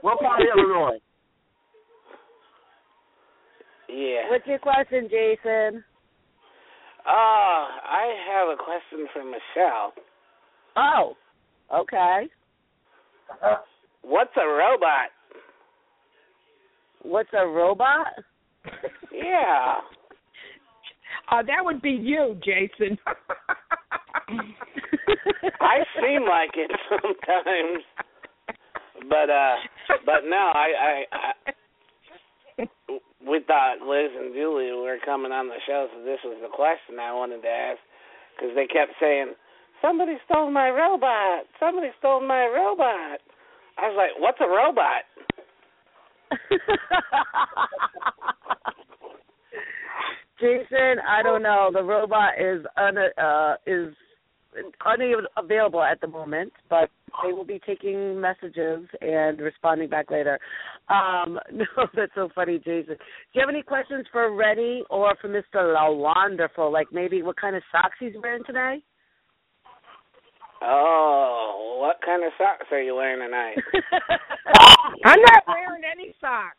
What part of Illinois? Yeah. What's your question, Jason? Uh, I have a question for Michelle. Oh, okay. What's a robot? What's a robot? Yeah. Uh, that would be you, Jason. I seem like it sometimes. But uh but no, I I, I we thought Liz and Julie were coming on the show, so this was the question I wanted to ask because they kept saying, "Somebody stole my robot. Somebody stole my robot." I was like, "What's a robot?" Jason, I don't know. The robot is un uh is unavailable at the moment, but they will be taking messages and responding back later. Um, no, that's so funny, Jason. Do you have any questions for Renny or for Mr. La Wonderful? Like maybe what kind of socks he's wearing today? Oh, what kind of socks are you wearing tonight? I'm not wearing any socks.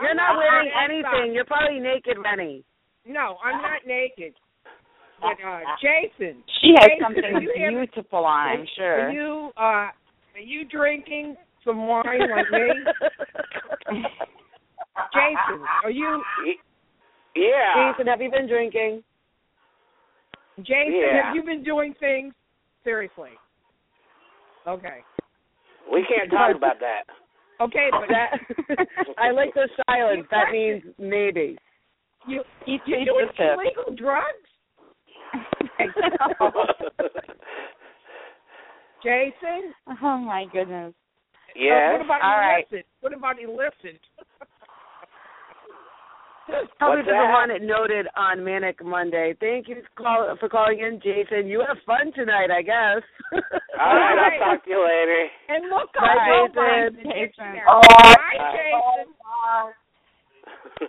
You're I'm not wearing any anything. socks. You're probably naked, Renny. No, I'm not naked. But uh Jason, She has Jason, something are you having- beautiful on, I'm sure. Are you uh are you drinking some wine like me? Jason, are you Yeah. Jason, have you been drinking? Jason, Yeah. have you been doing things? Seriously. Okay. We can't talk about that. Okay, but That I like the silence. That means maybe. you He you takes doing the illegal drugs? Jason? Oh my goodness. Uh, yes. what about All right. illicit? What about illicit? Probably What's the that? one that noted on Manic Monday. Thank you call, for calling in, Jason. You have fun tonight, I guess. All right, I'll talk to you later. And look Bye, up Jason. the dictionary. Oh, Hi, Jason.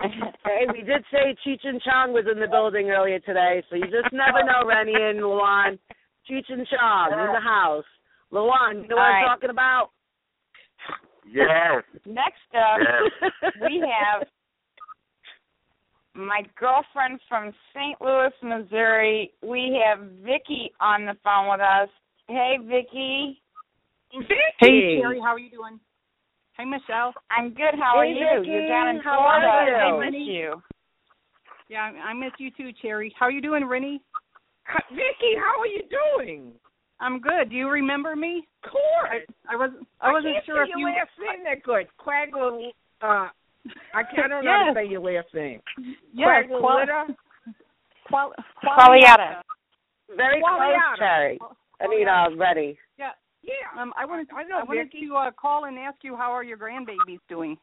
hey, we did say Cheech and Chong was in the building earlier today, so you just never know, Renny and Lawon. Cheech and Chong in the house. Lawon, you know what All I'm right. talking about? Yes. Next up, Yes. we have my girlfriend from St. Louis, Missouri. We have Vicky on the phone with us. Hey, Vicky. Hey, Terry, how are you doing? Hey, Michelle. I'm good. How are Hey, you? Vicky, You're down in how Florida. are I you? miss you. Yeah, I I miss you too, Cherry. How are you doing, Renny? Vicky, how are you doing? I'm good. Do you remember me? Of course. I was I wasn't can't sure say if your you. last name that good. Quaggle. Uh, I can't. I don't know how to say your last name. Yes, Quagglitta? Qual- Qualiata. Very close, Qualiata. Cherry. I mean, uh, Renny. Yeah. Yeah. Um, I wanted I know, I wanted Vicky. to uh, call and ask you how are your grandbabies doing?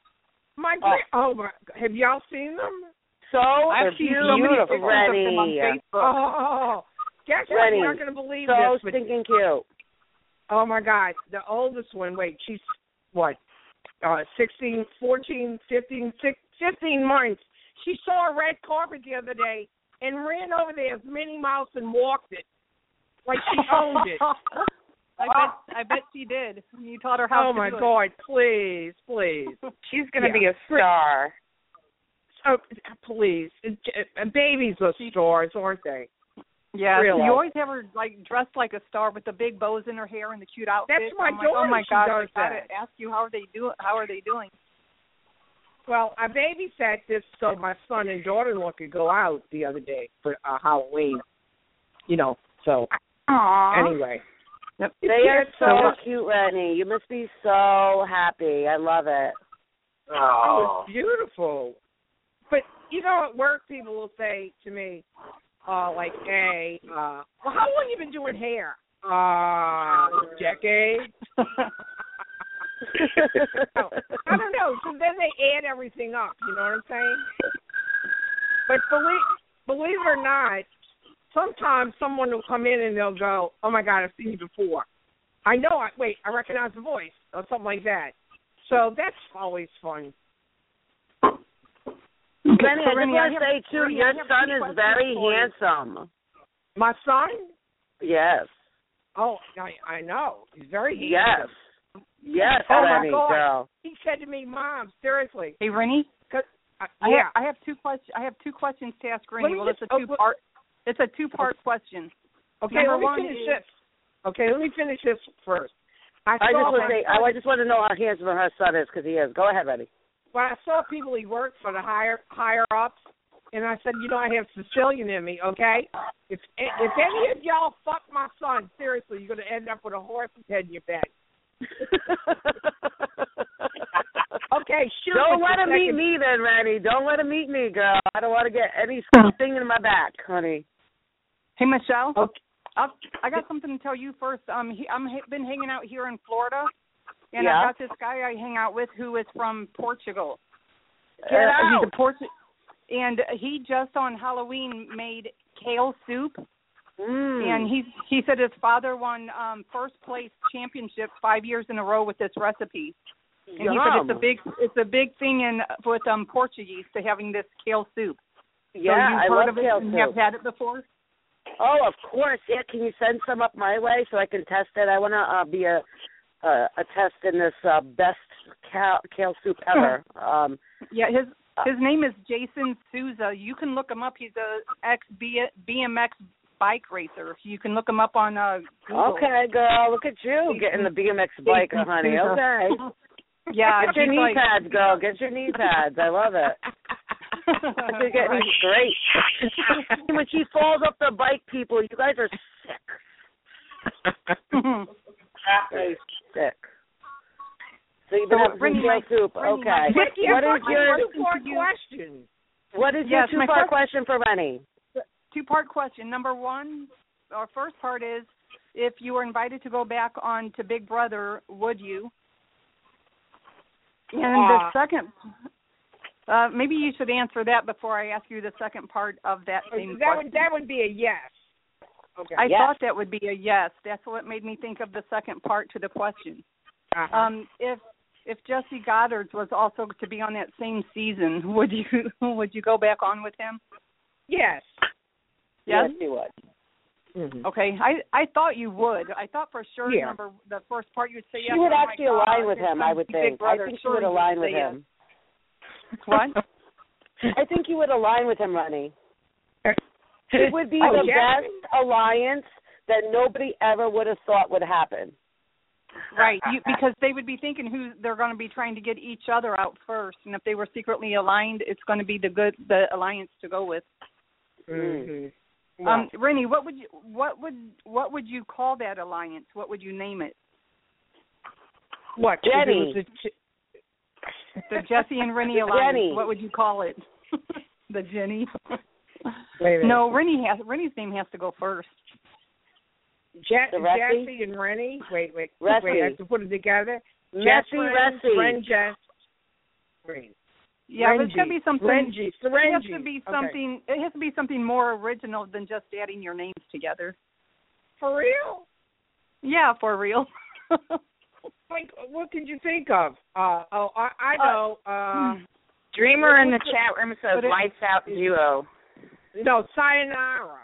My grand. Oh, my. Have y'all seen them? So I've seen so many beautiful, pictures of them on Facebook. Oh, guess what? You're not going to believe So this. but- stinking cute. Oh my God, the oldest one. Wait, she's what? Uh, sixteen, fourteen, fifteen, six, fifteen months. She saw a red carpet the other day and ran over there as Minnie Mouse and walked it like she owned it. I bet I bet she did. You taught her how oh to my do it. God! Please, please. She's going to Yeah. be a star. Oh, please. Uh, Babies are stars, aren't they? Yeah, Really? you always have her like dressed like a star with the big bows in her hair and the cute outfit. That's my I'm like, oh my does I gotta that. ask you how are they doing? how are they doing? Well, I babysat this so my son and daughter-in-law could go out the other day for uh, Halloween. You know, so Aww. anyway. They are so so- cute, Renny. You must be so happy. I love it. Oh, it's beautiful. But you know, at work people will say to me, uh, like, "Hey, uh, well, how long you been doing hair?" Uh, decade. No, I don't know. So then they add everything up. You know what I'm saying? But believe believe it or not, sometimes someone will come in and they'll go, "Oh my God, I've seen you before." I know. I wait. I recognize the voice or something like that. So that's always fun. Renny, I just Renny, want to say too, Renny, your son is very handsome. My son? Yes. Oh, I I know. He's very handsome. Yes, Yes. Oh my God. girl. He said to me, "Mom, seriously." Hey Renny, 'cause- uh, I yeah. have I have two questions I have two questions to ask Renny. me Well it's a just- oh, two but- part it's a two part question. okay, number let me one finish is- this. Okay, let me finish this first. I, I just want to say, son- I just want to know how handsome her son is because he is. Go ahead, Renny. Well, I saw people he worked for the higher higher ups, and I said, you know, I have Sicilian in me. Okay, if if any of y'all fuck my son, seriously, you're gonna end up with a horse's head in your bed. Okay, shoot. Don't let him meet me then, Renny. Don't let him meet me, girl. I don't want to get any sting in my back, honey. Hey, Michelle. Okay. I'll, I got something to tell you first. Um, he, I'm ha- been hanging out here in Florida, and Yeah. I got this guy I hang out with who is from Portugal. Get Uh, out. He's a Port- and he just on Halloween made kale soup. Mm. And he he said his father won um first place championship five years in a row with this recipe. And he said it's a big it's a big thing in with um Portuguese to having this kale soup. Yeah, so you've I heard love of it kale and soup. have had it before? Oh, of course. Yeah, can you send some up my way so I can test it? I want to uh, be a uh, a test in this uh, best kale, kale soup ever. um, Yeah, his his name is Jason Souza. You can look him up. He's a ex BMX bike racer. You can look him up on uh Google. okay, girl, look at you getting the BMX Jason honey. Okay. Yeah, Get your knee like- pads, girl. Get your knee pads. I love it. You're getting straight. when she falls off the bike, people, you guys are sick. Very sick. So you've been So, having some my- soup. Okay. my- Vicky, What I've is got your two-part question. what is Yes, your two part first- question for Renny? two part question. Number one, our first part is if you were invited to go back on to Big Brother, would you? And the Uh, second, uh, maybe you should answer that before I ask you the second part of that same that question. would that would be a yes. Okay. I Yes. thought that would be a yes. That's what made me think of the second part to the question. Uh-huh. Um, if if Jesse Godderz was also to be on that same season, would you would you go back on with him? yes. Yes. yes he would. Mm-hmm. Okay, I I thought you would. I thought for sure. Yeah. Number the first part you'd say yes. She would oh actually God, align with him, I would think. I think she Sure would align with yes. him. What? I think you would align with him, Renny. It would be Oh, the yeah. best alliance that nobody ever would have thought would happen. right, you, because they would be thinking who they're going to be trying to get each other out first, and if they were secretly aligned, it's going to be the good the alliance to go with. Mm-hmm. Um, Renny, what would you what would what would you call that alliance? What would you name it? what? if it Jenny. was a The Jesse and Renny alliance. Jenny. What would you call it? the Jenny. Wait a. No, Renny has Renny's name has to go first. Je- Jesse and Renny. Wait, wait, Resi. wait. I have to put it together. Messy Jess Ren, Resi. Ren Jess. Ren. Yeah, but it has to be something. Renji. It has to be Okay. something. It has to be something more original than just adding your names together. For real? Yeah, for real. Like, what could you think of? Uh, oh, I, I know. Uh, Dreamer in the chat room says But it- lights out duo. no, Sayonara.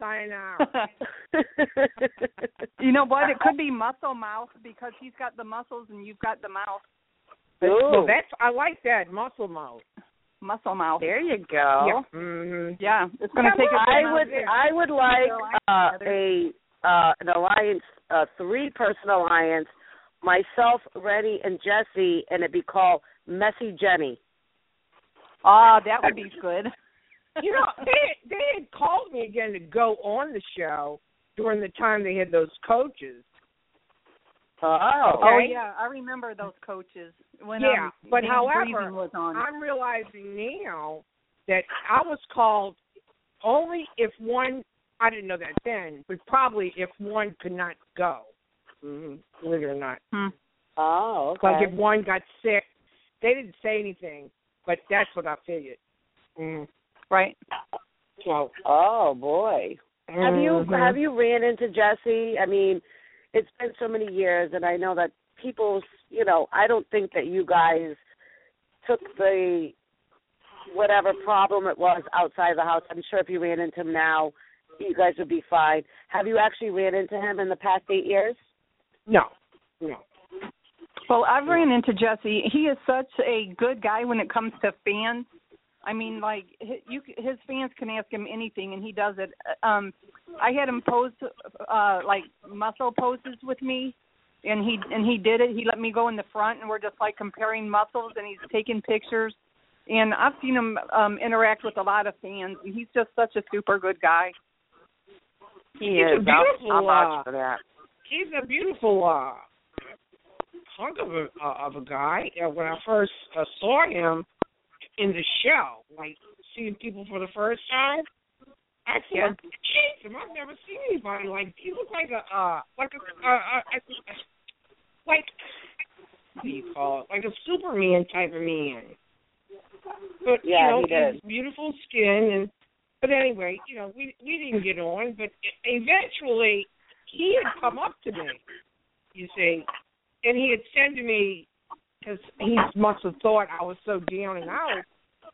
Sayonara. you know what? It could be Muscle Mouth because he's got the muscles and you've got the mouth. Well, that's I like that muscle mouth. Muscle Mouth. There you go. Yeah. Mm-hmm. Yeah, it's going to take us. I would I would like uh, a uh, an alliance, a three person alliance, myself, Renny, and Jesse, and it'd be called Messy Jenny. Ah, that would be good. You know, they they had called me again to go on the show during the time they had those coaches. Oh, Oh yeah, I remember those coaches when yeah, um, but however, was on. I'm realizing now that I was called only if one. I didn't know that then, but probably if one could not go. Mm-hmm. Believe it or not, Hmm. Oh, okay. like if one got sick, they didn't say anything, but that's what I figured. Mm. Right. So, Oh boy. Have you have you ran into Jesse? I mean, it's been so many years, and I know that people, you know, I don't think that you guys took the whatever problem it was outside the house. I'm sure if you ran into him now, you guys would be fine. Have you actually ran into him in the past eight years? no, no. Well, I've ran into Jesse. He is such a good guy when it comes to fans. I mean, like hi- you, his fans can ask him anything, and he does it. Um, I had him pose uh, like muscle poses with me, and he and he did it. He let me go in the front, and we're just like comparing muscles, and he's taking pictures. And I've seen him um interact with a lot of fans, and he's just such a super good guy. He He's a is. I'll, beautiful, I'll vouch uh, for that. He's a beautiful uh hunk of a uh, of a guy uh, when I first uh, saw him in the show, like seeing people for the first time. I said, "Jesus, I've never seen anybody like he looked like a uh like a uh, uh, uh like what do you call it? Like a Superman type of man." But Yeah, you know, he did. his beautiful skin and but anyway, you know, we we didn't get on, but eventually he had come up to me, you see, and he had said to me, because he must have thought I was so down and out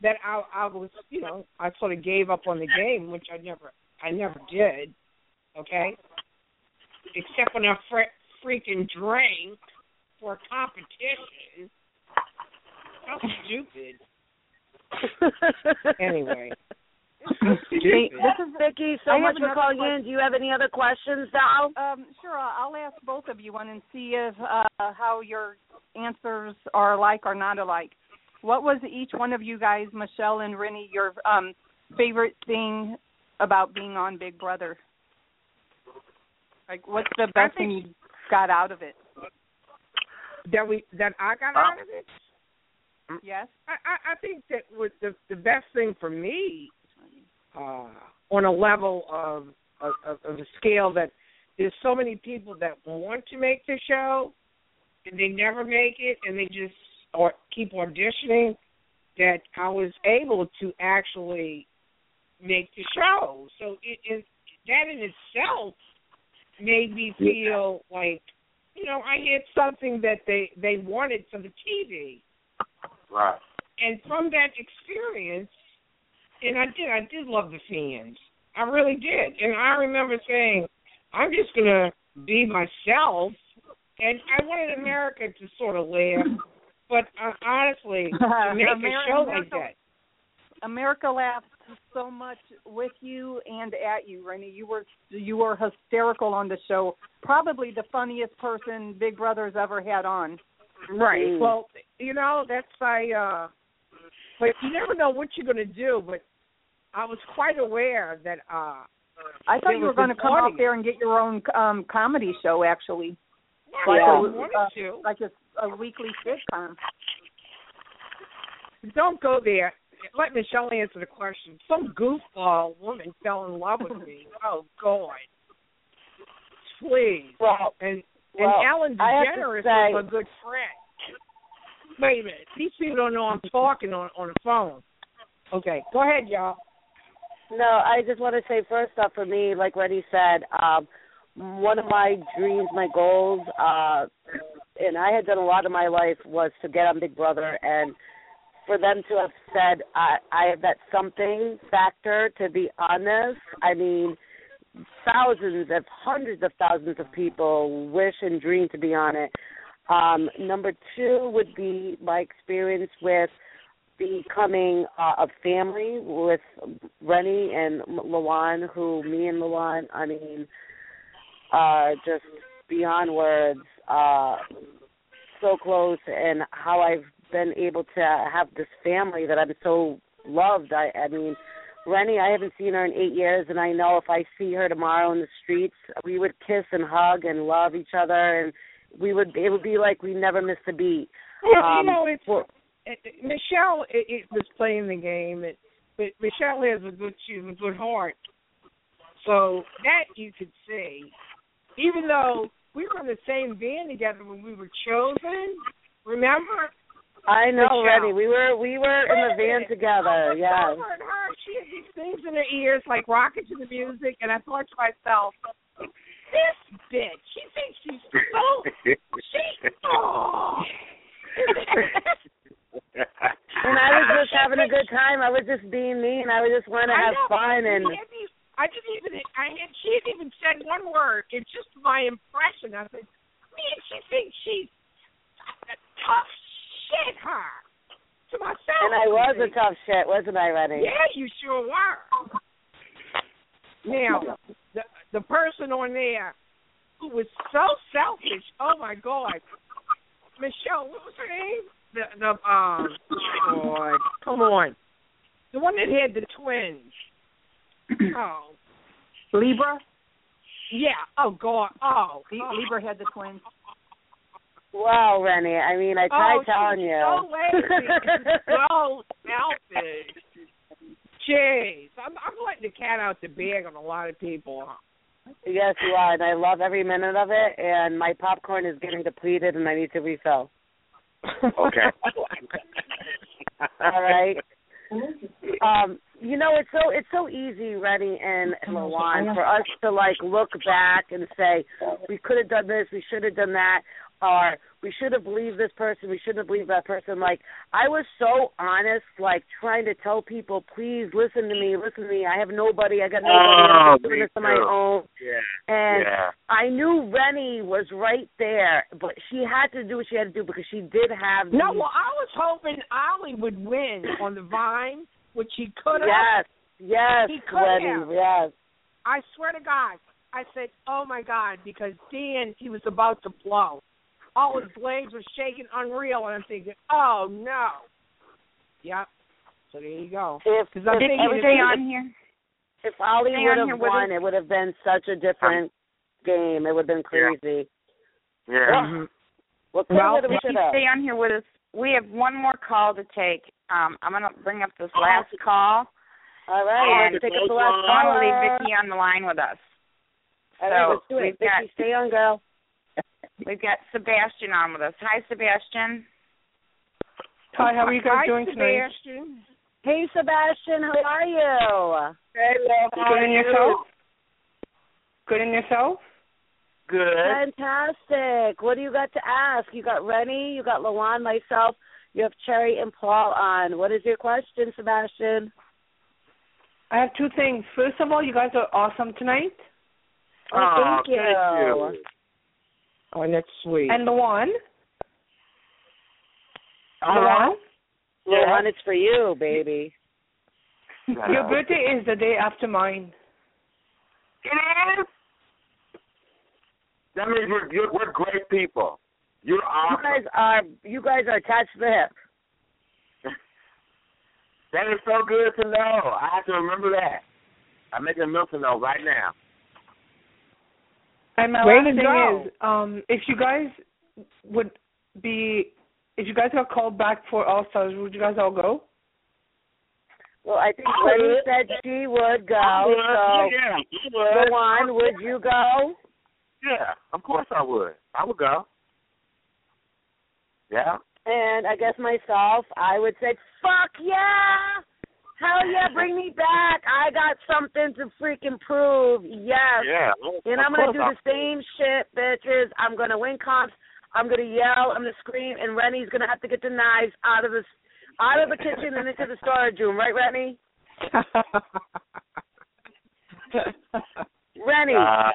that I I was, you know, I sort of gave up on the game, which I never I never did, okay, except when I fre- freaking drank for competition. How stupid. Anyway. Hey, this is Vicky. So I much for calling question. in. Do you have any other questions, Val? Um, sure. I'll ask both of you one and see if uh, how your answers are alike or not alike. What was each one of you guys, Michelle and Renny, your um, favorite thing about being on Big Brother? Like, what's the best thing you got out of it? That we that I got out of it. Yes. I, I, I think that was the the best thing for me, uh, on a level of of, of of a scale that there's so many people that want to make the show and they never make it and they just or keep auditioning that I was able to actually make the show. So it, it that in itself made me feel like you know I had something that they they wanted for the TV. Right. And from that experience, and I did, I did love the fans. I really did. And I remember saying, I'm just going to be myself. And I wanted America to sort of laugh. But uh, honestly, to make a Ameri- show America- like that, America laughed so much with you and at you, Renny. You were you were hysterical on the show. Probably the funniest person Big Brother's ever had on. Right. Mm. Well, you know, that's I uh but you never know what you're gonna do, but I was quite aware that uh I thought you were going to an come out there and get your own um comedy show, actually. Yeah, like I a, wanted uh, like a, a weekly sitcom. Don't go there. Let Michelle answer the question. Some goofball woman fell in love with me. Oh God. Please. Well, and well, and Ellen I have DeGeneres say- is a good friend. Wait a minute. These people don't know I'm talking on on the phone. Okay, go ahead, y'all. No, I just want to say first off, for me, like Renny said, um, one of my dreams, my goals, uh, and I had done a lot of my life was to get on Big Brother, and for them to have said I, I have that something factor to be honest, I mean, thousands of hundreds of thousands of people wish and dream to be on it. Um, number two would be my experience with becoming uh, a family with Renny and Lawon, who me and Lawon, I mean, uh, just beyond words, uh, so close, and how I've been able to have this family that I'm so loved. I, I mean, Renny, I haven't seen her in eight years, and I know if I see her tomorrow in the streets, we would kiss and hug and love each other, and we would. It would be like we never missed a beat. Well, Um, you know, it's it, it- Michelle it, it was playing the game, and, but Michelle has a good she's a good heart. So that you could see, even though we were in the same van together when we were chosen. Remember? I know. Renny. We were we were in the van together. Oh yeah. over her. She had these things in her ears like rocking to the music, and I thought to myself, "This bitch, she thinks she's so she." Oh. And I was just having a good time. I was just being me, and I was just wanting to have fun. And She hadn't even- I didn't even. I had. She hadn't even said one word. It's just my impression. I said, "Man, she thinks she's a tough shit, huh?" To myself. and I was a tough shit, wasn't I, Renny? Yeah, you sure were. Now, the the person on there who was so selfish. Oh my God, Michelle, what was her name? The the um, God, come on, the one that had the twins. Oh, Libra. yeah. Oh God. Oh, oh. Libra had the twins. Wow, Renny. I mean, I tried oh, telling she's you. so lazy. so selfish. Jeez, I'm, I'm letting the cat out the bag on a lot of people. Yes, you are, and I love every minute of it. And my popcorn is getting depleted, and I need to refill. Okay. All right. Um, you know, it's so it's so easy, Renny and Lawon, for us to like look back and say we could have done this, we should have done that, or we should have believed this person, we shouldn't have believed that person. Like I was so honest, like trying to tell people, please listen to me, listen to me. I have nobody, I got nobody. Oh, I'm doing this on my own. Yeah. And yeah. I knew Renny was right there, but she had to do what she had to do because she did have. No, these- well, I was hoping Ollie would win on the Vine, which he could have. Yes, yes, He could Renny, have. yes. I swear to God, I said, "Oh my God," because Dan, he was about to blow. All his legs were shaking, unreal, and I'm thinking, "Oh no." Yep. So there you go. If, Because I'm if, thinking if, if Stay on here. if Ollie Stay would have here with won, it would have been such a different game. It would have been crazy. Yeah. What could Well, have, if should you have. stay on here with us, we have one more call to take. Um, I'm going to bring up this last call. All right, and let's take up the last I want to leave caller. Vicky on the line with us. All right, so let's do it. we've got stay on, girl. We've got Sebastian on with us. Hi, Sebastian. Hi, how are you guys Hi, doing tonight? Sebastian. Hey, Sebastian, how are you? Hey, love. How Good are in you? yourself? Good in yourself? Good. Fantastic. What do you got to ask? You got Renny, you got Lawon, myself, you have Cherry and Paul on. What is your question, Sebastian? I have two things. First of all, you guys are awesome tonight. Oh, Aw, thank you. Thank you. Oh, that's sweet. And the one, Uh-huh. Lawon, it's for you, baby. your birthday is the day after mine. It is. That means we're you're, we're great people. You're You guys are you guys are attached to the hip. That is so good to know. I have to remember that. I'm making a note to know right now. And my Way last to thing go. is, um, if you guys would be, if you guys got called back for All Stars, would you guys all go? Well, I think I Renny would. said she would go. I would. So, yeah, I would. Lawon, would you go? Yeah, of course I would. I would go. Yeah. And I guess myself, I would say, fuck yeah! Hell yeah, bring me back. I got something to freaking prove. Yes. Yeah. And I'm going to do the same shit, bitches. I'm going to win comps. I'm going to yell. I'm going to scream. And Renny's going to have to get the knives out of the, out of the kitchen and into the storage room. Right, Renny? Renny, Uh,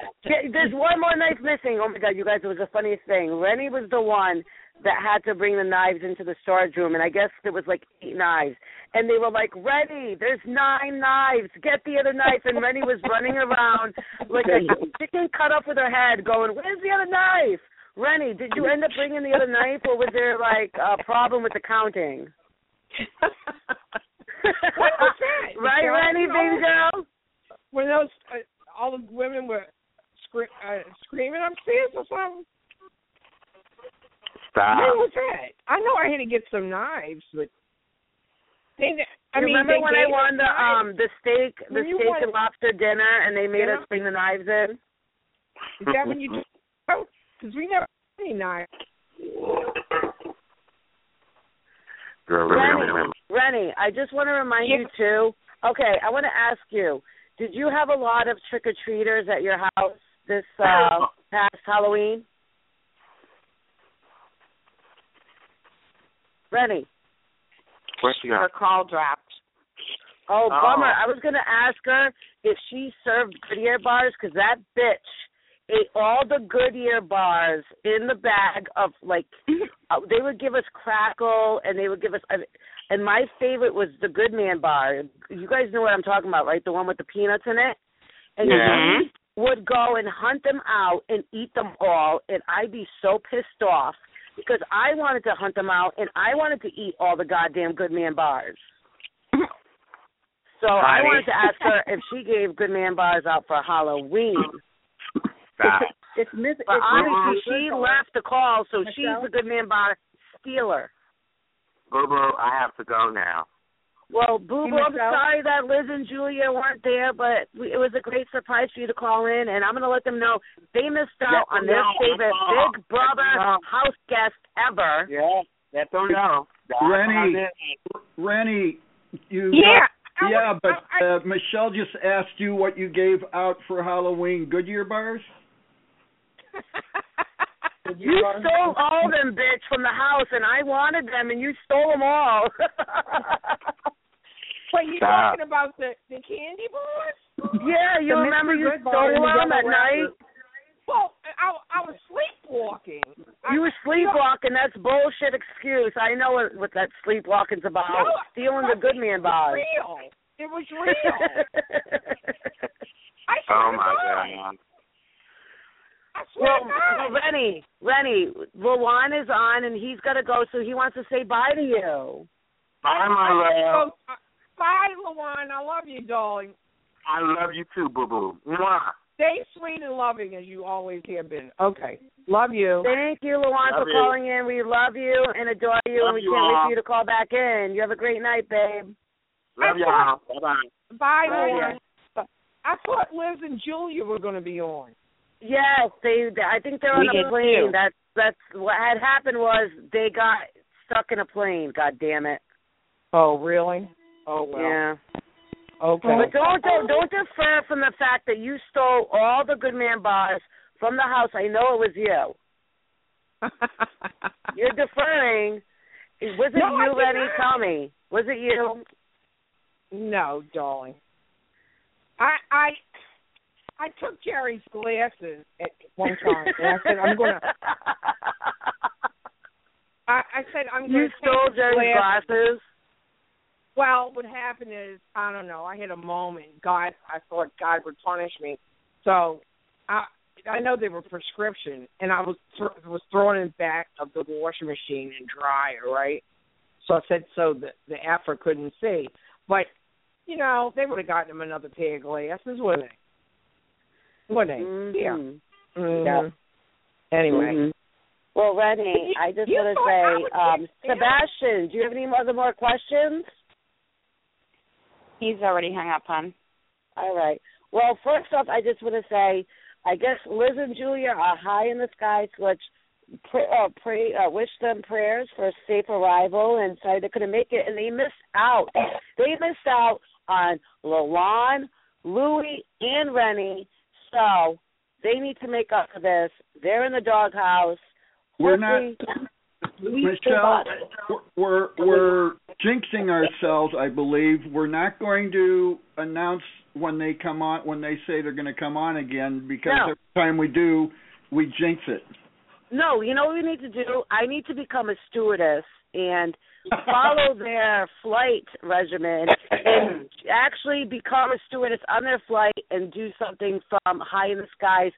there's one more knife missing. Oh my god, you guys, it was the funniest thing. Renny was the one that had to bring the knives into the storage room, and I guess there was like eight knives. And they were like, Renny, there's nine knives. Get the other knife. And Renny was running around like a chicken cut off with her head, going, Where's the other knife? Renny, did you end up bringing the other knife, or was there like a problem with the counting? What was that? right, You know, Renny, baby girl? When those uh, all the women were scre- uh, screaming upstairs or something. Stop. When was that? I know I had to get some knives, but they. I you mean, remember they when I won the knives. um the steak the When steak won- and lobster dinner and they made Yeah. us bring the knives in? Is that when you just? Because we never had any knives. Girl, Renny, Renny, I just want to remind you too. Okay, I want to ask you: Did you have a lot of trick or treaters at your house this uh past Halloween? Renny. Where's she Her call dropped. Oh, Oh. bummer. I was going to ask her if she served Goodyear bars because that bitch ate all the Goodyear bars in the bag of like uh, they would give us crackle and they would give us uh, and my favorite was the Goodman bar. You guys know what I'm talking about, right? The one with the peanuts in it. And Yeah. she would go and hunt them out and eat them all and I'd be so pissed off because I wanted to hunt them out and I wanted to eat all the goddamn good man bars. So I wanted to ask her if she gave good man bars out for Halloween. Stop. It's Miss. But It's obviously she she left the call, so Michelle? she's the good man bar stealer. Boo boo, I have to go now. Well, Boo Boo, I'm sorry that Liz and Julia weren't there, but we, it was a great surprise for you to call in, and I'm going to let them know they missed out Let on their know. favorite Let. Big Brother Let house guest ever. Yeah, let them know. Renny, Renny, you Yeah, got- yeah, but uh, Michelle just asked you what you gave out for Halloween Goodyear bars. You stole all them, bitch, from the house, and I wanted them, and you stole them all. Wait, you Stop. talking about the the candy bars? yeah, you The remember you Good bar stole them at night? wrapper. Well, I I was sleepwalking. You were sleepwalking. That's bullshit excuse. I know what, what that sleepwalking's about. No, Stealing the good man bars. real. It was real. I Oh my God. god. I swear Well, to God. well, Renny, Renny, Lawon is on, and he's got to go, so he wants to say bye to you. Bye, my love. Bye, Lawon. I love you, darling. I love you too, boo boo. Mwah. Stay sweet and loving as you always have been. Okay. Love you. Thank you, Lawon, Love for you. calling in. We love you and adore you, Love and we you can't wait for you to call back in. You have a great night, babe. Love y'all. Bye bye. Bye, Bye. Lawon. I thought Liz and Julia were going to be on. Yes, they. I think they're on did a plane. too. That's that's what had happened was they got stuck in a plane. God damn it. Oh, really? Oh, well. Yeah. Okay. But don't don't don't defer from the fact that you stole all the good man bars from the house. I know it was you. You're deferring. Was it No, you, Renny? Tell me. Was it you? No, darling. I I I took Jerry's glasses at one time, and I said I'm gonna. I, I said I'm gonna. You stole Jerry's glasses. Well, what happened is I don't know. I had a moment. God, I thought God would punish me, so I I know they were prescription, and I was th- was throwing it back of the washing machine and dryer, right? So I said so the the after couldn't see, but you know they would have gotten him another pair of glasses, wouldn't they? Wouldn't they? Mhm. Yeah. Mhm. Yeah. Anyway. Mhm. Well, Renny, I just want to say, um. Sebastian, do you have any other more questions? He's already hung up, hon. All right. Well, first off, I just want to say, I guess Liz and Julia are high in the sky, so let's pray, uh, pray uh, wish them prayers for a safe arrival, and sorry they couldn't make it, and they missed out. They missed out on Lawon, Louie, and Renny, so they need to make up for this. They're in the doghouse. We're not- Hopefully- Michelle, we're we're jinxing ourselves, I believe. We're not going to announce when they come on when they say they're going to come on again because No. every time we do, we jinx it. No, you know what we need to do? I need to become a stewardess and follow their flight regimen and actually become a stewardess on their flight and do something from high in the skies.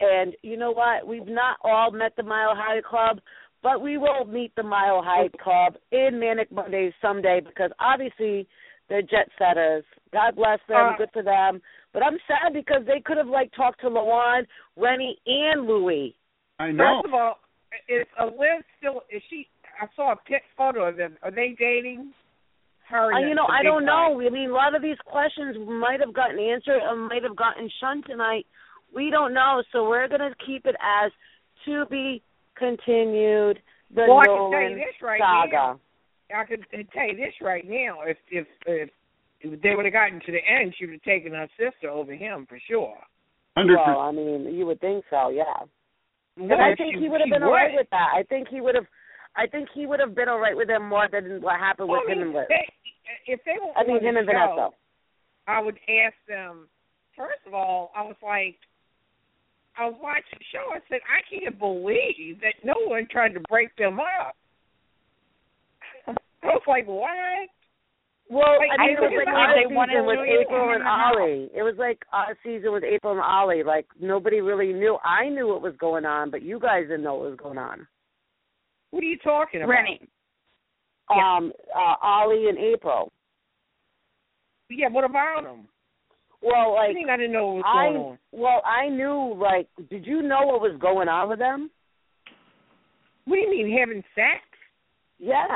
And you know what? We've not all met the Mile High Club, but we will meet the Mile High Club in Manic Mondays someday because obviously they're jet setters. God bless them, Uh, good for them. But I'm sad because they could have like talked to Lawon, Renny, and Louie. I know. First of all, is uh, Liz still? Is she? I saw a pic photo of them. Are they dating? Her. Uh, and you know, I don't guy. know. I mean, a lot of these questions might have gotten answered or might have gotten shunned tonight. We don't know, so we're going to keep it as to be continued. The well, I can tell Nolan you this right saga. now. I can tell you this right now. If if if, if they would have gotten to the end, she would have taken her sister over him for sure. Hundred Well. I mean, you would think so, yeah. And Well, I think she- he would have she been all right with that. I think he would have. I think he would have been all right with him more than what happened Well, with I him and Liz. they, if they were I mean, him the and show, Vanessa. I would ask them. First of all, I was like, I was watching the show. I said, I can't believe that no one tried to break them up. I was like, what? Well, Like, I mean, it was like our they wanted season with April and. Ollie. It was like our season with April and Ollie. Like nobody really knew. I knew what was going on, but you guys didn't know what was going on. What are you talking about? Renny. Um, uh, Ollie and April. Yeah, what about them? Well, I like think I didn't know what was I going on. well, I knew like did you know what was going on with them? What do you mean having sex? Yeah.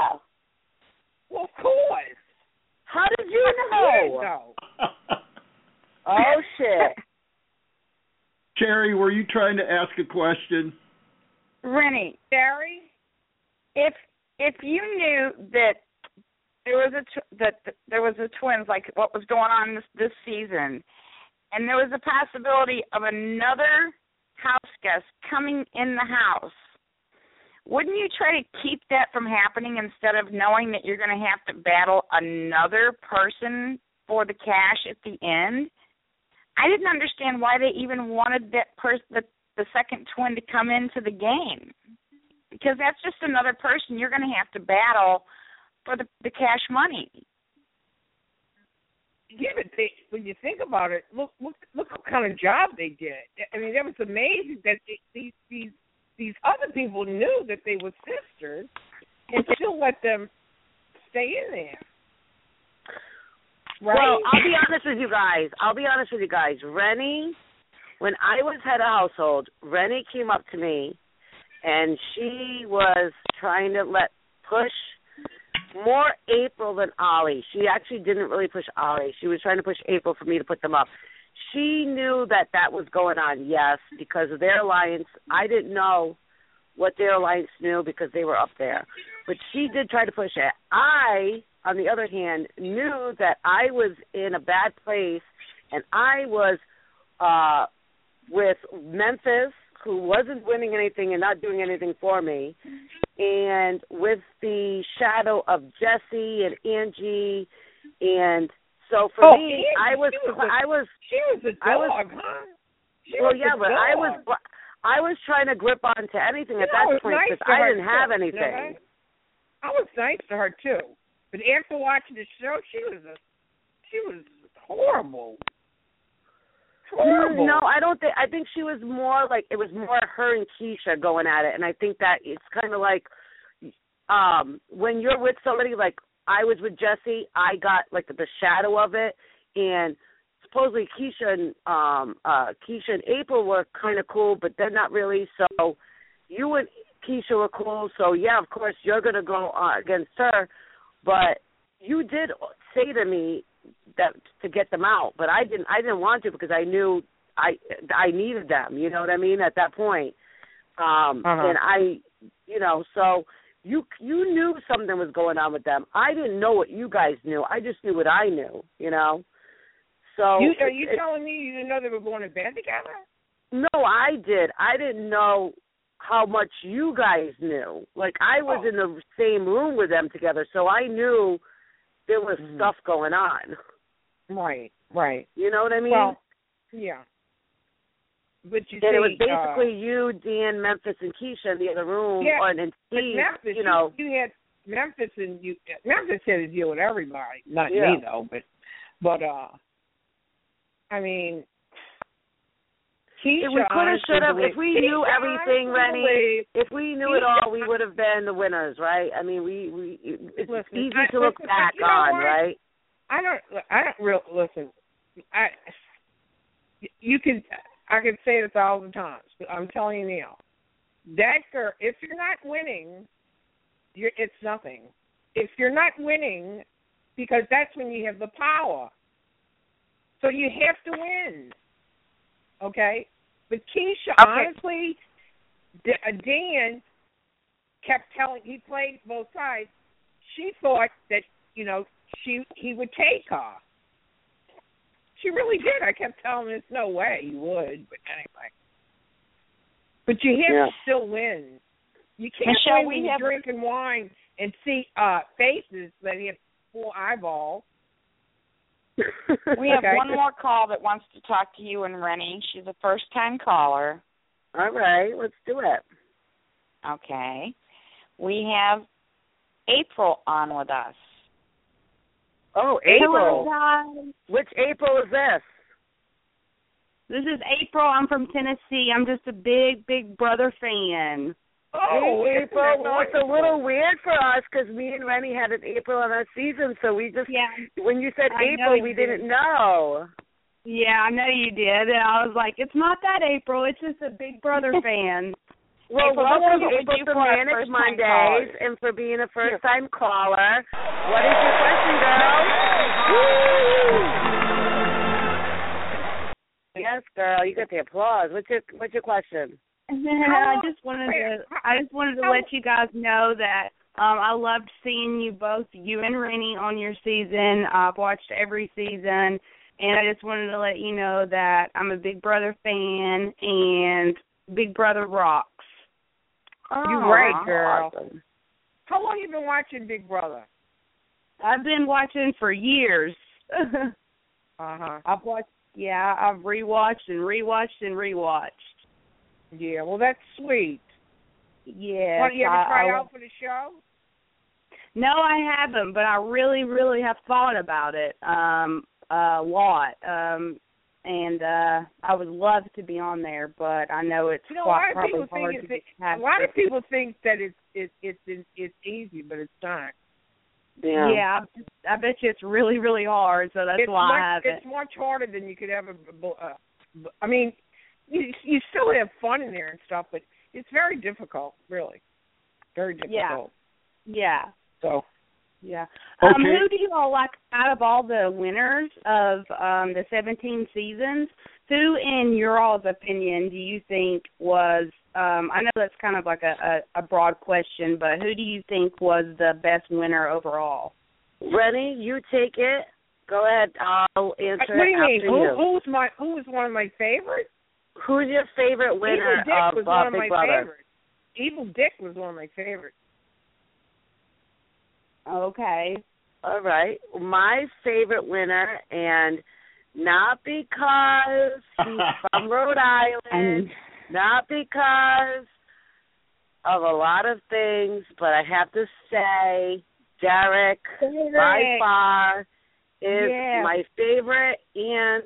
Well, of course. How did you Years know? ago. Oh shit. Cherry, were you trying to ask a question? Renny, Barry, if if you knew that there was a tw- that there was a twins like what was going on this this season, and there was a possibility of another house guest coming in the house, wouldn't you try to keep that from happening instead of knowing that you're going to have to battle another person for the cash at the end? I didn't understand why they even wanted that person, the, the second twin, to come into the game, because that's just another person you're going to have to battle for the the cash money. yeah, but they, when you think about it, look look look what kind of job they did. I mean, that was amazing that they, these these these other people knew that they were sisters and still let them stay in there. Right? Well, I'll be honest with you guys. I'll be honest with you guys. Renny, when I was head of household, Renny came up to me and she was trying to let push more April than Ollie. She actually didn't really push Ollie. She was trying to push April for me to put them up. She knew that that was going on, yes, because of their alliance. I didn't know what their alliance knew because they were up there. But she did try to push it. I, on the other hand, knew that I was in a bad place and I was uh with Memphis who wasn't winning anything and not doing anything for me and with the shadow of Jesse and Angie and so for Oh, me Angie, I was was a- I was she was a I was- dog, huh? She well was yeah but I was. I was trying to grip on to anything at know, that point because to I didn't have too, you know anything. I was nice to her too, but after watching the show, she was a she was horrible. Horrible. No, I don't think. I think she was more like it was more her and Keesha going at it, and I think that it's kind of like um when you're with somebody like I was with Jesse, I got like the shadow of it, and supposedly Keesha and um uh Keesha and April were kind of cool, but they're not really. So you and Keesha were cool, so yeah, of course you're gonna go uh, against her, but you did say to me that to get them out, but I didn't. I didn't want to because I knew I I needed them. You know what I mean? At that point, um, Uh-huh. and I, you know, so you you knew something was going on with them. I didn't know what you guys knew. I just knew what I knew. You know. So you are you it- telling me you didn't know they were going to bed together? no, I did. I didn't know how much you guys knew. Like I was Oh. in the same room with them together, so I knew there was Mm-hmm. stuff going on. Right, right. You know what I mean? Well, yeah. But you and see, it was uh, basically you, Dan, Memphis, and Keesha in the other room, Yeah, and but Steve. Memphis, you know, you, had Memphis and you. Memphis had to deal with everybody, not Yeah. me though, but but uh, I mean, Keesha. if we could have, should have, if we knew everything, Renny, if we knew it all, we would have been the winners, right? I mean, we we it's Listen, easy I- to look listen, back on, right? I don't. I don't real listen. I. You can. I can say it a thousand times, but I'm telling you now. That girl. If you're not winning, you're. It's nothing. If you're not winning, because that's when you have the power. So you have to win. Okay. But Keesha, Okay. honestly, D- uh, Dan kept telling. He played both sides. She thought that you know she he would take her. She really did. I kept telling her there's no way he would, but anyway. But you have Yeah. to still win. You can't Michelle, win we when you're have- drinking wine and see uh faces that have four eyeballs. We have Okay. one more call that wants to talk to you and Renny. She's a first time caller. All right, let's do it. Okay. We have April on with us. Oh, April. guys. Which April is this? This is April. I'm from Tennessee. I'm just a big, big brother fan. Oh, April. it's a little weird for us because me and Renny had an April on our season, so we just Yeah. when you said I April, we did. didn't know. Yeah, I know you did, and I was like, "It's not that April. It's just a Big Brother fan." Well, April, welcome you April to Manic Mondays and for being a first time caller. What is your question, girl? Yes, girl, you get the applause. What's your what's your question? I just wanted to I just wanted to let you guys know that um I loved seeing you both, you and Renny, on your season. I've watched every season and I just wanted to let you know that I'm a Big Brother fan and Big Brother rocks. Oh, You're right, girl. awesome. How long you been watching Big Brother? I've been watching for years. Uh huh. I've watched yeah, I've rewatched and rewatched and rewatched. Yeah, well that's sweet. Yeah. Want you ever I- try I- out for the show? No, I haven't, but I really, really have thought about it um a lot. Um and uh I would love to be on there, but I know it's You know, a quite lot of probably people hard think to it's have a lot of people think that it's it's it's it's, it's easy, but it's not. Yeah, I, I bet you it's really, really hard, so that's it's why much, I haven't. It's much harder than you could ever. Uh, I mean, you you still have fun in there and stuff, but it's very difficult, really, very difficult. Yeah. Yeah. So Yeah. Um, Okay. who do you all like out of all the winners of um the 17 seasons? Who, in your all's opinion, do you think was? Um, I know that's kind of like a, a, a broad question, but who do you think was the best winner overall? Renny, you take it. Go ahead. I'll answer what do it you mean? after Who you. who's my who's one of my favorites? Who's your favorite winner Evil Dick of was uh, one of Big my Brother? favorites. Evil Dick was one of my favorites. Okay. All right. My favorite winner, and not because he's from Rhode Island, not because of a lot of things, but I have to say, Derek, by far, is Yeah. my favorite. And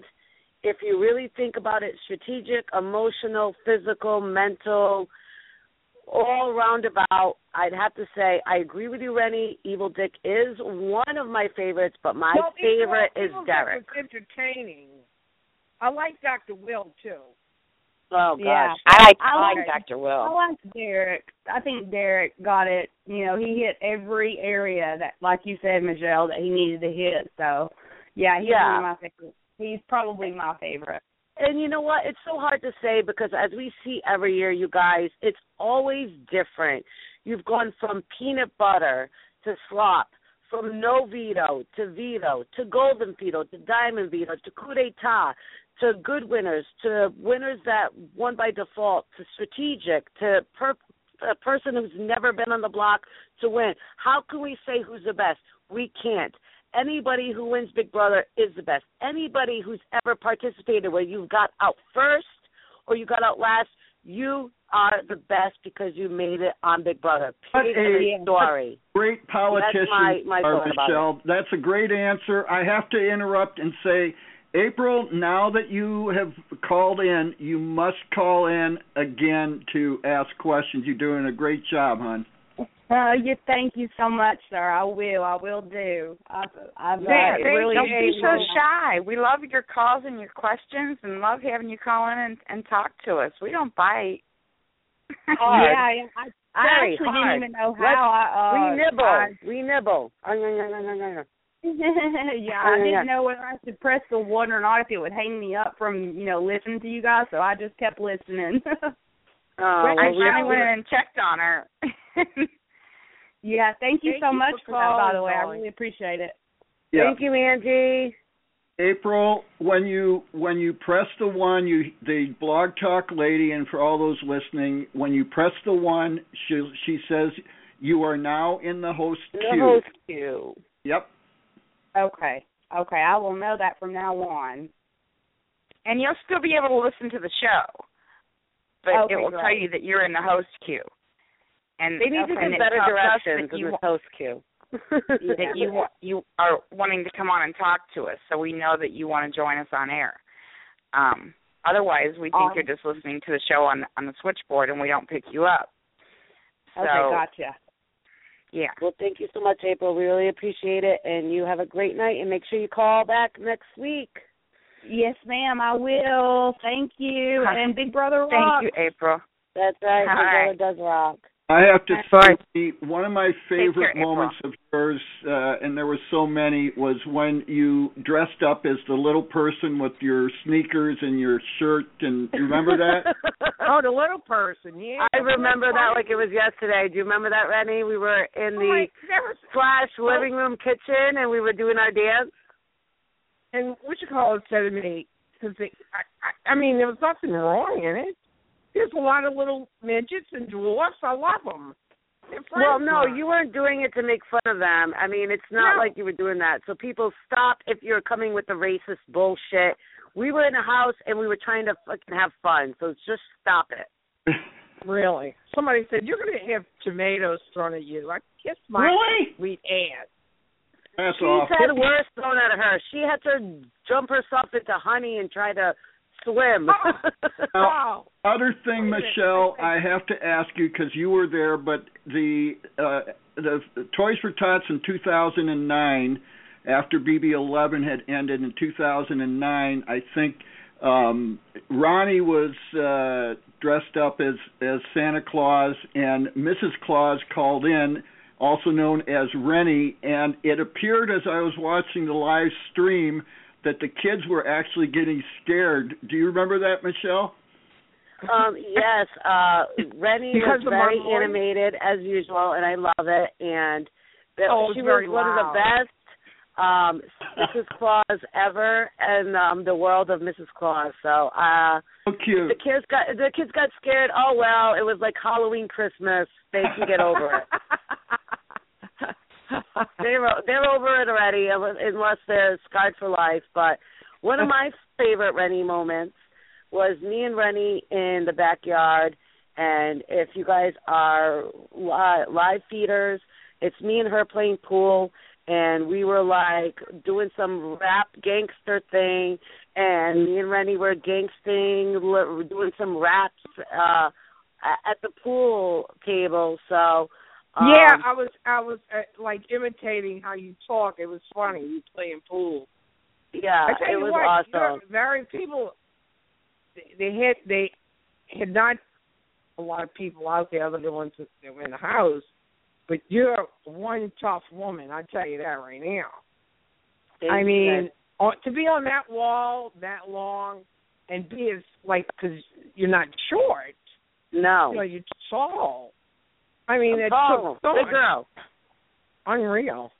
if you really think about it, strategic, emotional, physical, mental, all roundabout, I'd have to say I agree with you, Renny. Evil Dick is one of my favorites, but my Well, Evil- favorite is Evil Dick Derek. Was entertaining. I like Dr. Will too. Oh gosh. Yeah. I like I I like like- Dr. Will. I like Derek. I think Derek got it. You know, he hit every area that, like you said, Michelle, that he needed to hit. So, yeah, he's Yeah. one of my favorites. He's probably my favorite. And you know what? It's so hard to say because as we see every year, you guys, it's always different. You've gone from peanut butter to slop, from no veto to veto to golden veto to diamond veto to coup d'etat to good winners to winners that won by default to strategic to per- a person who's never been on the block to win. How can we say who's the best? We can't. Anybody who wins Big Brother is the best. Anybody who's ever participated where you got out first or you got out last, you are the best because you made it on Big Brother. What Period. story. Great politician, my- my are about Michelle. That's a great answer. I have to interrupt and say, April, now that you have called in, you must call in again to ask questions. You're doing a great job, hon. Uh, you thank you so much, sir. I will. I will do. I've, I've uh, Yeah, it really don't be so enjoyed- shy. We love your calls and your questions, and love having you call in and, and talk to us. We don't bite. Hard. Yeah, yeah. I, I Very actually hard. didn't even know Let's- how I. Uh, we nibble. I- we nibble. Oh, yeah, I didn't know whether I should press the one or not if it would hang me up from you know listening to you guys. So I just kept listening. Oh, I well, we- finally went and checked on her. Yeah, thank you Thank so you much for for that. By the way, I really appreciate it. Yeah. Thank you, Angie. April, when you when you press the one, you the blog talk lady, and for all those listening, when you press the one, she she says you are now in the host The queue. host queue. Yep. Okay, okay, I will know that from now on. and you'll still be able to listen to the show, but Okay, it will tell you that you're in the host queue. And They need to and get it better tells us directions that in you this host queue. that you you are wanting to come on and talk to us, so we know that you want to join us on air. Um, otherwise, we think Um, you're just listening to the show on on the switchboard, and we don't pick you up. So, Okay, gotcha. Yeah. Well, thank you so much, April. We really appreciate it, and you have a great night. And make sure you call back next week. Yes, ma'am, I will. Thank you. And Big Brother Thank you, April. That's right. All Big right. Brother does rock. I have to That's say, one of my favorite care, moments of yours, uh, and there were so many, was when you dressed up as the little person with your sneakers and your shirt. And you remember that? oh, the little person, yeah. I remember that like it was yesterday. Do you remember that, Renny? We were in Oh, the my- that was- slash living room kitchen and we were doing our dance. and what you call it said to me because I, I I mean there was nothing wrong in it. There's a lot of little midgets and dwarfs. I love them. Well, no, you weren't doing it to make fun of them. I mean, it's not No. like you were doing that. So people stop if you're coming with the racist bullshit. We were in a house and we were trying to fucking have fun. So just stop it. Really? Somebody said you're going to have tomatoes thrown at you. I kiss my Really? sweet ass. That's She's awful. had worse thrown at her. She had to jump herself into honey and try to swim. Now, other thing, Michelle, I have to ask you because you were there, but the uh, the Toys for Tots in 2009, after BB11 had ended in 2009, I think um Ronnie was uh dressed up as as Santa Claus and Mrs. Claus called in also known as Renny and it appeared as I was watching the live stream that the kids were actually getting scared. Do you remember that, Michelle? Um, yes, uh Renny Because was very animated as usual and I love it and that Oh, she was very one of the best um Mrs. Claus ever in um the world of Mrs. Claus. So uh So cute. the kids got the kids got scared. Oh well, it was like Halloween Christmas. They can get over it. they're they're over it already unless they're scarred for life. But one of my favorite Renny moments was me and Renny in the backyard. And if you guys are li- live feeders, it's me and her playing pool, and we were like doing some rap gangster thing, and me and Renny were gangsting, doing some raps uh at the pool table. So um, yeah, I was I was uh, like imitating how you talk. It was funny. You playing pool. yeah, I tell it you was what, awesome. Very people. they- had they had not a lot of people out there other than the ones that that were in the house. But you're one tough woman. I tell you that right now. Thank I mean, on, to be on that wall that long and be as like because you're not short. no, You know, you're tall. I mean, it's tall, so, girl. unreal.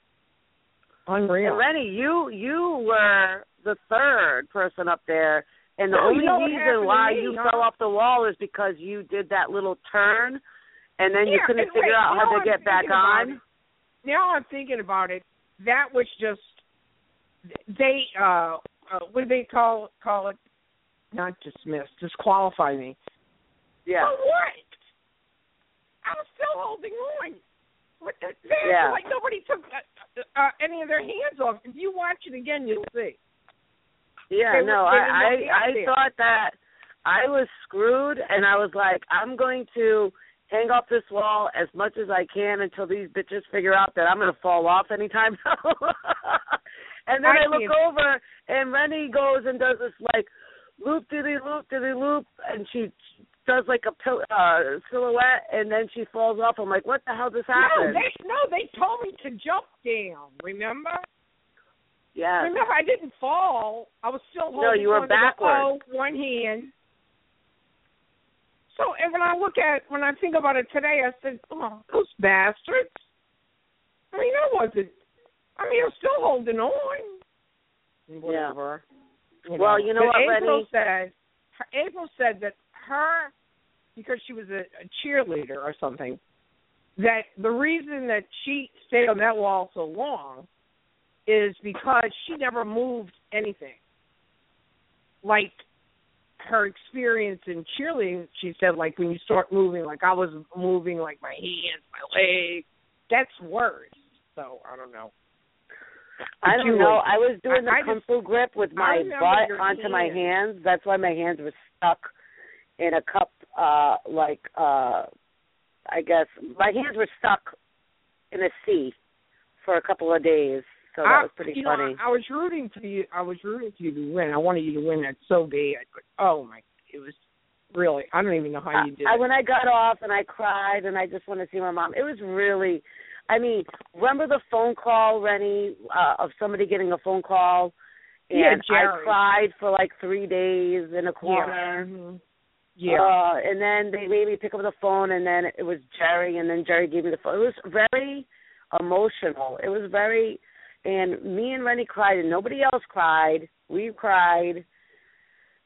Unreal. And Renny, you you were the third person up there, and the Oh, only you know reason why you huh? fell off the wall is because you did that little turn, and then you couldn't figure wait, out how to I'm get back on. it. Now I'm thinking about it. That was just they uh, uh what do they call call it? Not dismiss, disqualify me. Yeah. For what? I was still holding on. What the, that, Yeah. Like nobody took uh, uh, any of their hands off. If you watch it again, you'll see. Yeah, They no, I I I there. thought that I was screwed, and I was like, I'm going to hang off this wall as much as I can until these bitches figure out that I'm going to fall off anytime now. and then I I, look can't- over, and Renny goes and does this like loop diddy loop diddy loop, and she does like a pil- uh silhouette, and then she falls off. I'm like, what the hell just happened? No, they no, they told me to jump down. Remember? yeah. Remember, I didn't fall. I was still holding No, you were on to the backwards. one hand. So, and when I look at when I think about it today, I said, "Oh, those bastards!" I mean, I wasn't. I mean, I'm still holding on. Whatever. Well, you know But what, April Renny? said. April said that her, because she was a, a cheerleader or something, that the reason that she stayed on that wall so long is because she never moved anything. Like her experience in cheerleading, she said, like when you start moving, like I was moving, like my hands, my legs. That's worse. So I don't know. I don't you know. I was doing the I- I kung fu grip with my butt onto my hands. That's why my hands were stuck in a cup. Uh, like uh, I guess my hands were stuck in a sea for a couple of days. So that I, was pretty funny. Know, I, I was rooting for you. I was rooting for you to win. I wanted you to win that so bad. But oh my, it was really. I don't even know how you did. I, it. when I got off and I cried and I just wanted to see my mom. It was really, I mean, remember the phone call, Renny, uh, of somebody getting a phone call, and Yeah, I cried for like three days in a corner. Mhm. Yeah. Uh, and then they made me pick up the phone, and then it was Jerry, and then Jerry gave me the phone. It was very emotional. It was very, and me and Renny cried, and nobody else cried. We cried.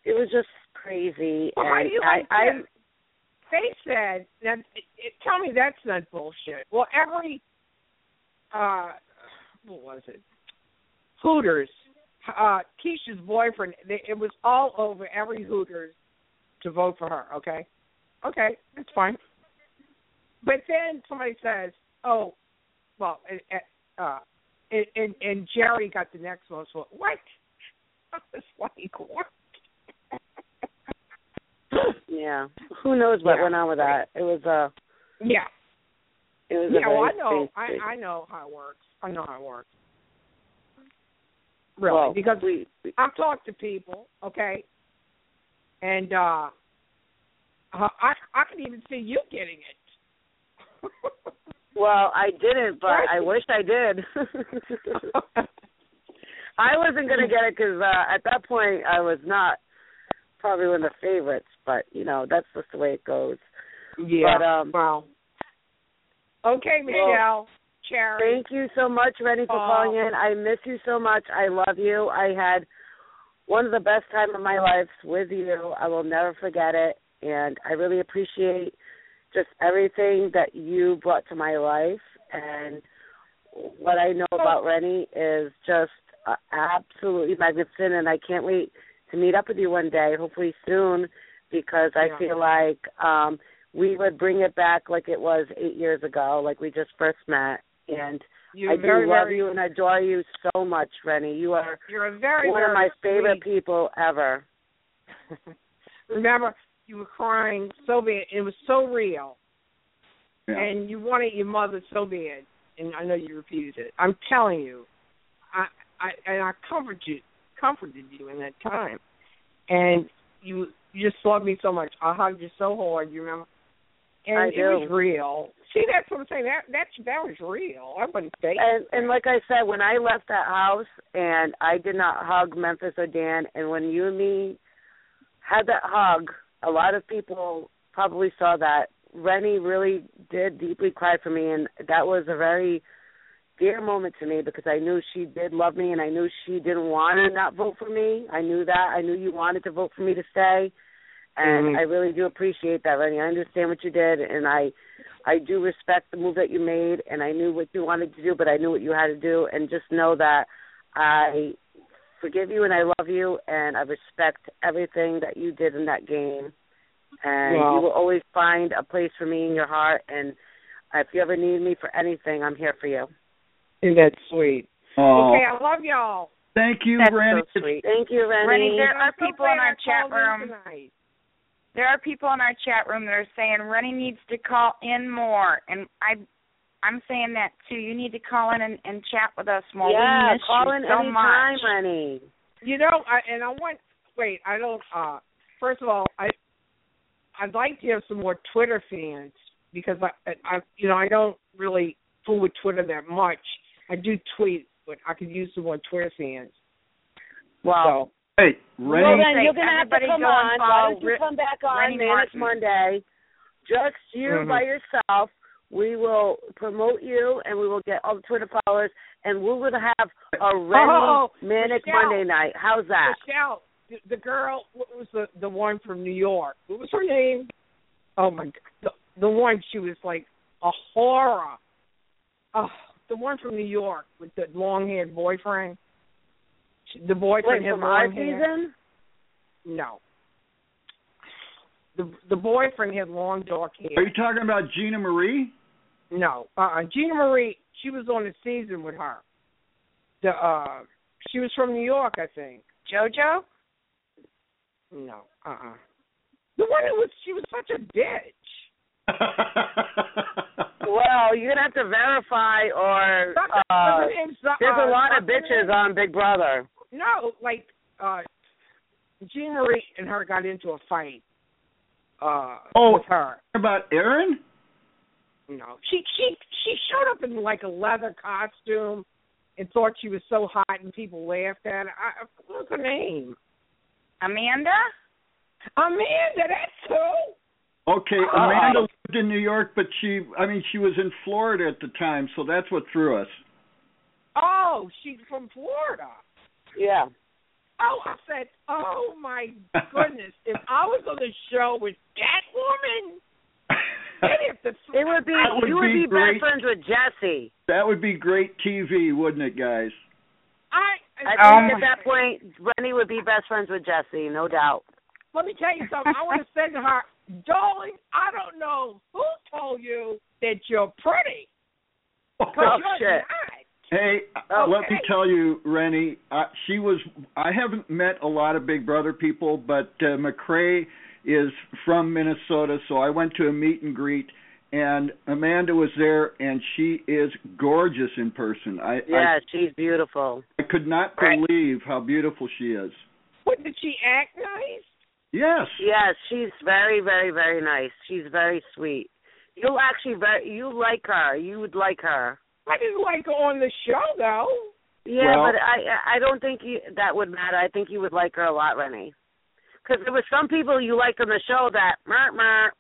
It was just crazy. Well, and you I, like I, that? They said that. It, it, tell me that's not bullshit. Well, every, uh, what was it? Hooters. Uh, Keesha's boyfriend. They, it was all over every Hooters to vote for her. Okay, okay, that's fine. But then somebody says, "Oh, well," and, uh, and, and, and Jerry got the next most vote. What? I was like, what? yeah. Who knows what Yeah. went on with that? It was uh Yeah. It was yeah, a well, I know. I, I know how it works. I know how it works. Really, Well, because we, I've talked to people, okay, and uh, uh I I can even see you getting it. Well, I didn't, but I wish I did. I wasn't going to get it because uh, at that point I was not probably one of the favorites, but you know that's just the way it goes. Yeah. But um, wow. Okay, Michelle. Cherry. Thank you so much, Renny, for Oh. calling in. I miss you so much. I love you. I had one of the best time of my life with you. I will never forget it, and I really appreciate just everything that you brought to my life. And what I know about Renny is just uh, absolutely magnificent, and I can't wait to meet up with you one day, hopefully soon, because I Yeah. feel like um we would bring it back like it was eight years ago, like we just first met. And You're I do very, love very, you and adore you so much, Renny. You are You're a very, one very of my favorite sweet- people ever. Remember, you were crying so bad. It was so real, Yeah. and you wanted your mother so bad. And I know you repeated it. I'm telling you, I, I and I comforted you, comforted you in that time, and you you just loved me so much. I hugged you so hard. You remember? And I it do. was real. See, that's what I'm saying. That that that was real. I wouldn't fake. And and like I said, when I left that house and I did not hug Memphis or Dan, and when you and me had that hug, a lot of people probably saw that. Renny really did deeply cry for me, and that was a very dear moment to me because I knew she did love me, and I knew she didn't want to not vote for me. I knew that. I knew you wanted to vote for me to stay, and Mhm. I really do appreciate that, Renny. I understand what you did, and I I do respect the move that you made, and I knew what you wanted to do, but I knew what you had to do, and just know that I forgive you and I love you, and I respect everything that you did in that game, and Well- you will always find a place for me in your heart, and if you ever need me for anything, I'm here for you. Isn't that sweet? Oh, Okay, I love y'all. thank you, That's Randy. so sweet. Thank you, Renny. Renny, there are people in our chat room. tonight. There are people in our chat room that are saying Renny needs to call in more, and I, I'm saying that too. You need to call in and, and chat with us more. yeah, we miss call you in so anytime, much. Renny. You know, I, and I want. Wait, I don't. uh First of all, I, I'd like to have some more Twitter fans because I, I, you know, I don't really fool with Twitter that much. I do tweet, but I could use some more Twitter fans. Wow. Hey, Well, then you're gonna have to come go on. follow Why don't you come back on Renny Manic Martyn. Monday? Just you Mhm. by yourself. We will promote you, and we will get all the Twitter followers, and we will have a Renny Oh, Manic Michelle. Monday night. How's that? Michelle, the, the girl, what was the the one from New York? What was her name? Oh my god, the, the one she was like a horror. Oh, the one from New York with the long-haired boyfriend. She- The boyfriend Wait, had long hair. season? No. The the boyfriend had long dark hair. Are you talking about Gina Marie? No, uh, Gina Marie. She was on the season with her. The uh, she was from New York, I think. JoJo. No, uh, uh The one who was she was such a bitch. Well, you're gonna have to verify or uh, Her name's, uh, there's a lot of bitches on Big Brother. No, like uh Jean Marie and her got into a fight. Uh Oh. with her. About Aaryn? No. She she she showed up in like a leather costume and thought she was so hot and people laughed at her. I, what's her name? Amanda? Amanda, that's who. Okay, Oh. Amanda lived in New York, but she, I mean, she was in Florida at the time, so that's what threw us. Oh, she's from Florida. Yeah. Oh, I said, oh my goodness! if I was on the show with that woman, they'd have to. It would be would you would be be, great. best friends with Jesse. That would be great TV, wouldn't it, guys? I. I Um, think at that point Renny would be best friends with Jesse, no doubt. Let me tell you something. I want to say to her, darling, I don't know who told you that you're pretty. 'Cause Oh, you're shit. not. Hey, uh, let me tell you, Renny, uh, she was. I haven't met a lot of Big Brother people, but uh, McCrae is from Minnesota, so I went to a meet and greet, and Amanda was there, and she is gorgeous in person. I Yeah, she's beautiful. I, I could not believe how beautiful she is. What did she act nice? Yes. Yes, she's very, very, very nice. She's very sweet. You'll actually very you like her. You would like her. I didn't like her on the show though. Yeah, Well- but I I don't think you, that would matter. I think you would like her a lot, Renny. Because there were some people you liked on the show that mer mer.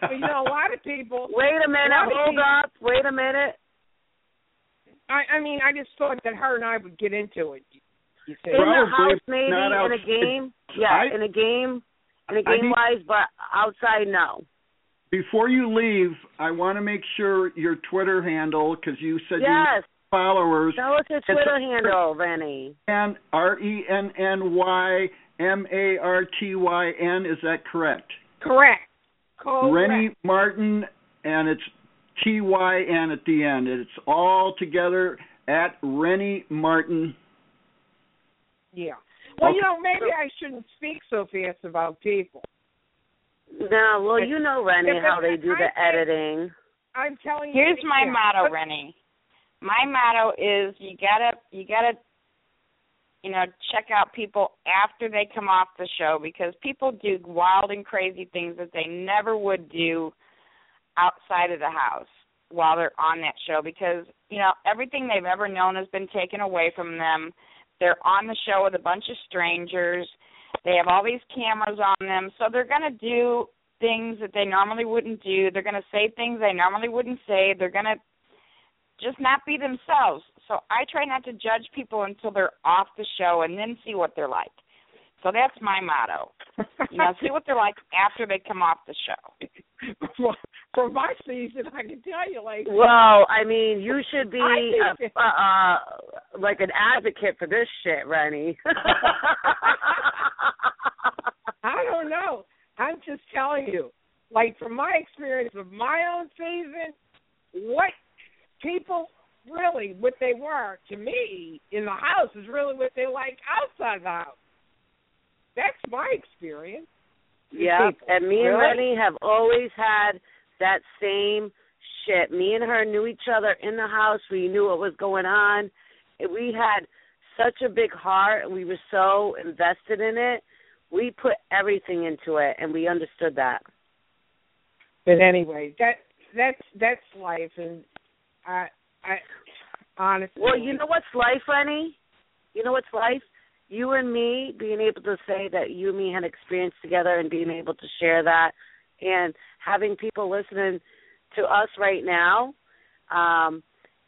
But, you know, a lot of people. Wait a minute, lot of hold people- up. Wait a minute. I I mean, I just thought that her and I would get into it. You see? In the house, maybe in a game. Yeah, I- in a game, in a game need- wise, but outside, no. Before you leave, I want to make sure your Twitter handle, because you said you Yes. followers, Tell us your It's Twitter a- handle, Renny. and R E N N Y M A R T Y N. Is that correct? Correct. Correct. Renny Martyn, and it's T Y N at the end. It's all together at Renny Martyn. Yeah. Well, Okay. you know, maybe I shouldn't speak so fast about people. No, well, you know, Renny, how they do the editing. I'm telling you. Here's my yeah. motto, But- Renny. My motto is you gotta you gotta you know, check out people after they come off the show because people do wild and crazy things that they never would do outside of the house while they're on that show because, you know, everything they've ever known has been taken away from them. They're on the show with a bunch of strangers. They have all these cameras on them, so they're going to do things that they normally wouldn't do. They're going to say things they normally wouldn't say. They're going to just not be themselves. So I try not to judge people until they're off the show and then see what they're like. So that's my motto. You know, see what they're like after they come off the show. for, for my season, I can tell you, like. Well, I mean, you should be I uh, uh, uh, like an advocate for this shit, Renny. I don't know. I'm just telling you, like from my experience of my own season, what people really what they were to me in the house is really what they like outside the house. That's my experience. Yeah, and me and Really? Renny have always had that same shit. Me and her knew each other in the house. We knew what was going on. We had such a big heart. And we were so invested in it. We put everything into it, and we understood that. But anyway, that that's that's life, and I I honestly. Well, you know what's life, Renny? You know what's life? You and me being able to say that you and me had experience together and being able to share that and having people listening to us right now um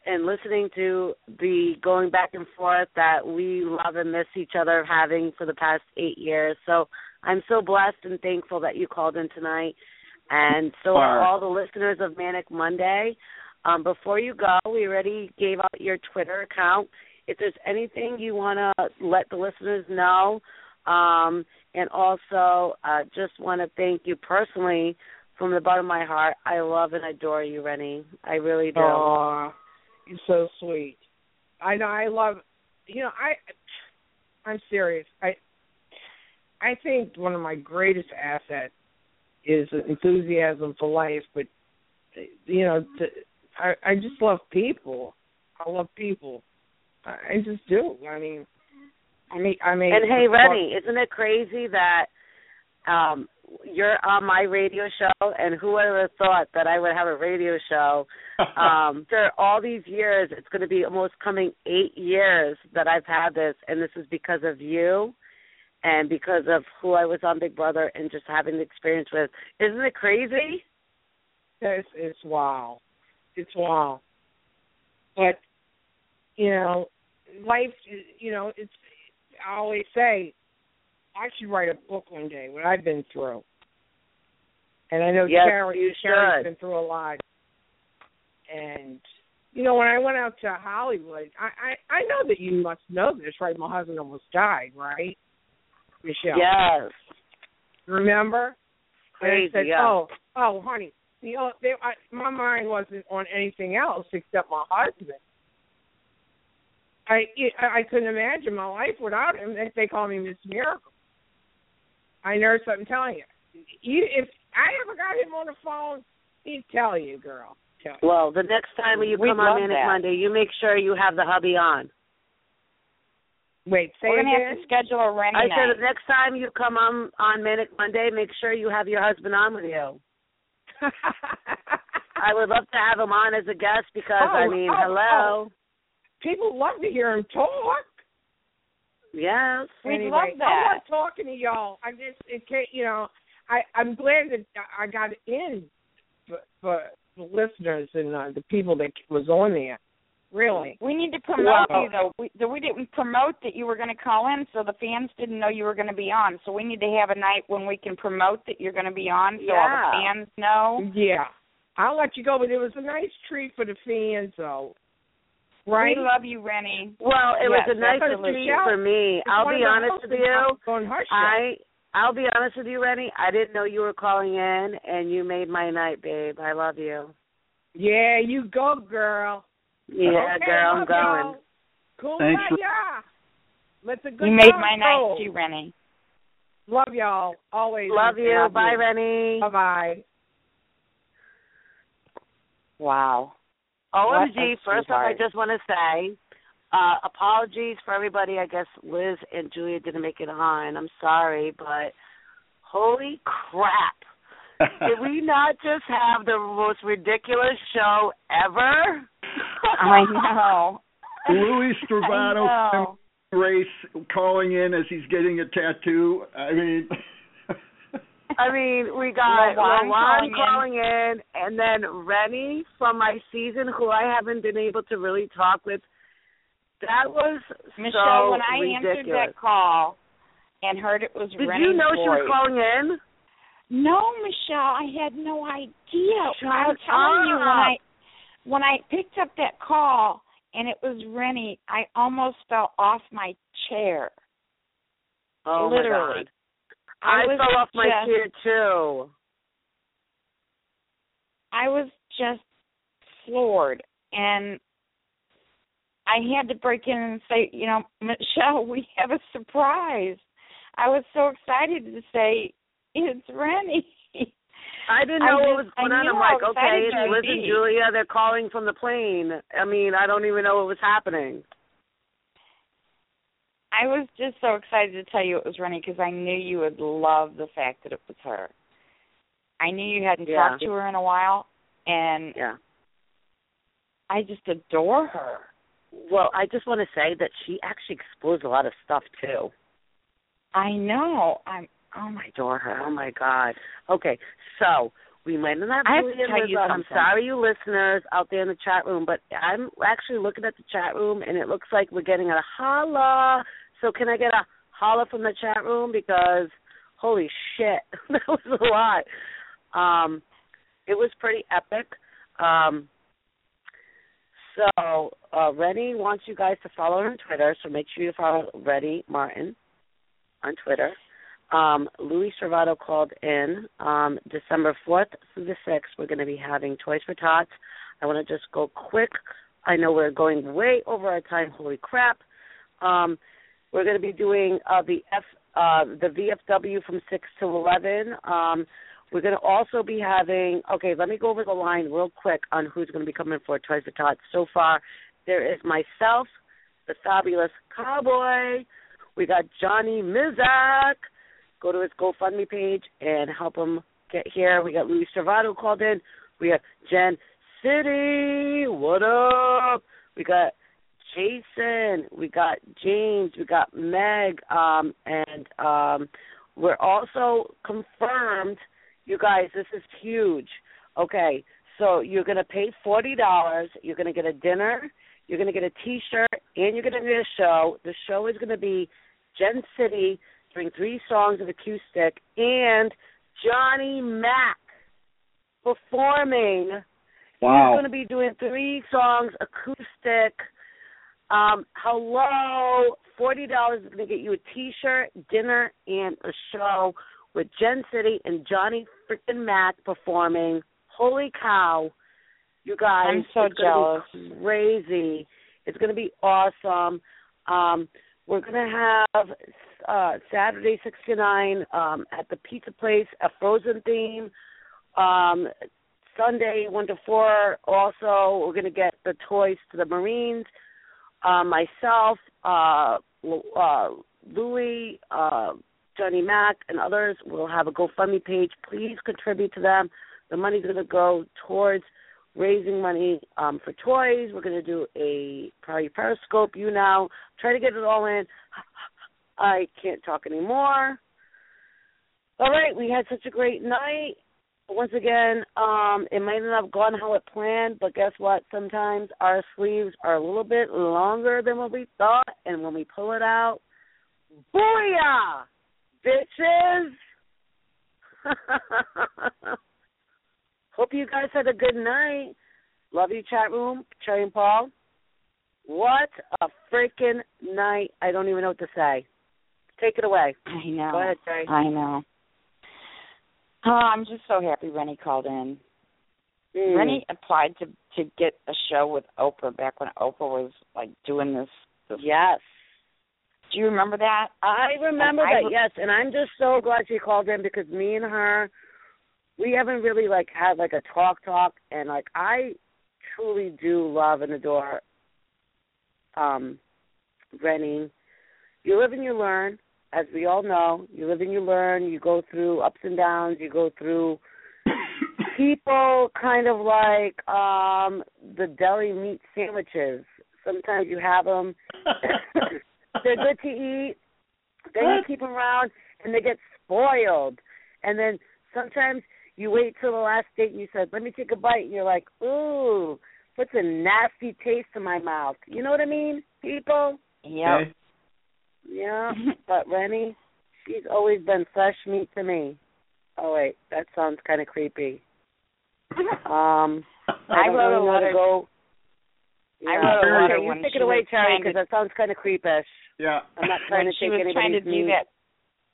and listening to the going back and forth that we love and miss each other having for the past eight years. So I'm so blessed and thankful that you called in tonight. And so are all the listeners of Manic Monday. Um, before you go, we already gave out your Twitter account. If there's anything you want to let the listeners know, um, and also uh, just want to thank you personally from the bottom of my heart. I love and adore you, Renny. I really do. Aw, you're so sweet. I know. I love. You know, I. I'm serious. I. I think one of my greatest assets is enthusiasm for life, but you know, to I I just love people. I love people. I, just do. I mean, I mean, I mean. And hey, Renny, isn't it crazy that um you're on my radio show and who would have thought that I would have a radio show um after all these years it's going to be almost coming 8 years that I've had this and this is because of you and because of who I was on Big Brother and just having the experience with isn't it crazy It's it's wow. It's wow. But you know, life. You know, it's. I always say, I should write a book one day. What I've been through. And I know Yes, Carrie. you Carrie's been through a lot. And you know, when I went out to Hollywood, I I, I know that you must know this, right? My husband almost died, right, Michelle? Yes Remember? And I said, yeah. "Oh, oh, honey, you know, they, I, my mind wasn't on anything else except my husband. I I couldn't imagine my life without him. They, they call me Miss Miracle. I nurse. I'm telling you, you, if I ever got him on the phone, he'd tell you, girl. Tell you. Well, the next time you We'd come on Manic that. Monday, you make sure you have the hubby on. Wait, say We're gonna again. have to schedule a Renny I night. said the next time you come on on Manic Monday, make sure you have your husband on with you. I would love to have him on as a guest because I Oh, mean, oh, hello. Oh. People love to hear him talk. Yes. anyway, love that. I love talking to y'all. I just it can't, you know, I I'm glad that I got in for, for the listeners and uh, the people that was on there. Really. We need to promote Wow. you though. We, though we didn't promote that you were going to call in, so the fans didn't know you were going to be on. So we need to have a night when we can promote that you're going to be on, so all the fans know. Yeah. I'll let you go, but it was a nice treat for the fans, though. Right? We love you, Renny. Well, it Yes, was a nice that's what treat for me. it's I'll be honest with you. on her show. I I'll be honest with you, Renny. I didn't know you were calling in, and you made my night, babe. I love you. Yeah, you go, girl. Yeah, Okay, girl, I'm going. Cool, yeah. Let's a good You made my night roll. too, Renny. Love y'all always. Love you. Love Bye, you. Renny. Bye bye. Wow. OMG, What a first off, I just want to say uh, apologies for everybody. I guess Liz and Julia didn't make it on. I'm sorry, but holy crap. Did we not just have the most ridiculous show ever? I know. Louis I Stravato race calling in as he's getting a tattoo. I mean, I mean, we got Lawon calling in, and then Renny from my season, who I haven't been able to really talk with. That was Michelle, so when I ridiculous. answered that call and heard it was Renny. Did Renny's you know she was calling in? No, Michelle, I had no idea. Shut I'm telling you, when. I when I picked up that call and it was Renny, I almost fell off my chair. Oh Literally. my god! I, was fell off my just- chair too. I was just floored and I had to break in and say, you know, Michelle, we have a surprise. I was so excited to say it's Renny. I didn't I know what was going on. I'm like, okay, it's Liz and. Julia. They're calling from the plane. I mean, I don't even know what was happening. I was just so excited to tell you it was Renny because I knew you would love the fact that it was her. I knew you hadn't Yeah. talked to her in a while, and Yeah. I just adore her. Well, I just want to say that she actually exposed a lot of stuff too. I know. I'm. Oh my. adore her. Oh my God. Okay, so we might not I have to tell you I'm sorry, you listeners out there in the chat room, but I'm actually looking at the chat room and it looks like we're getting a holla. So can I get a holla from the chat room because holy shit, that was a lot. Um, it was pretty epic. Um, so uh, Renny wants you guys to follow her on Twitter, so make sure you follow Renny Martyn on Twitter. Um, Louis Servato called in um, December 4th through the 6th. We're going to be having Toys for Tots. I want to just go quick. I know we're going way over our time. Holy crap! Um, we're going to be doing uh, the F, uh, the VFW from 6 to 11. Um, We're going to also be having. Okay, let me go over the line real quick on who's going to be coming for Toys for Tots. So far, there is myself, the fabulous Cowboy. We got Johnny Mizak. Go to his GoFundMe page and help him get here. We got Louis Servato called in. We have Jen City. What up? We got Jason. We got James. We got Meg. Um, and um, we're also confirmed. You guys, this is huge. Okay, so you're going to pay forty dollars. You're going to get a dinner. You're going to get a T-shirt, and you're going to get a show. The show is going to be Jen City doing three songs of acoustic, and Johnny Mac performing. Wow. He's going to be doing three songs acoustic. Um, hello, forty dollars is going to get you a T-shirt, dinner, and a show with Jen City and Johnny freaking Mac performing. Holy cow, you guys! I'm so it's gonna Be crazy. It's going to be awesome. Um, we're going to have uh, Saturday six to nine um, at the pizza place, a Frozen theme. Um, Sunday one to four. Also, we're going to get the toys to the Marines. Uh, myself, uh, uh, Louis, uh, Johnny Mac, and others will have a GoFundMe page. Please contribute to them. The money's going to go towards raising money um, for toys. We're going to do a probably Periscope. You now try to get it all in. I can't talk anymore. All right, we had such a great night. Once again, um, it might not have gone how it planned, but guess what? Sometimes our sleeves are a little bit longer than what we thought, and when we pull it out, booyah, bitches! Hope you guys had a good night. Love you, chat room, Cherry and Paul. What a freaking night! I don't even know what to say. Take it away. I know. Go ahead, Cherry. I know. Oh, I'm just so happy Renny called in. Mm. Renny applied to to get a show with Oprah back when Oprah was like doing this. this Yes. Do you remember that? I remember I that, re- yes, and I'm just so glad she called in because me and her, we haven't really like had like a talk talk, and like I truly do love and adore um Renny. You live and you learn, as we all know. You live and you learn. You go through ups and downs. You go through people kind of like um the deli meat sandwiches. Sometimes you have them. They're good to eat. Then you keep them around, and they get spoiled. And then sometimes you wait till the last date, and you said, "Let me take a bite," and you're like, "Ooh, puts a nasty taste in my mouth." You know what I mean, people? Yep. Yeah. but Renny, she's always been fresh meat to me. Oh wait, that sounds kind of creepy. Um, I, I wrote a really know letter- to go. I Yeah. wrote a Okay, letter you when take it away, was Terry, trying to- because that sounds kind of creepish. Yeah. I'm not trying when to she take was anybody's trying to do meat. that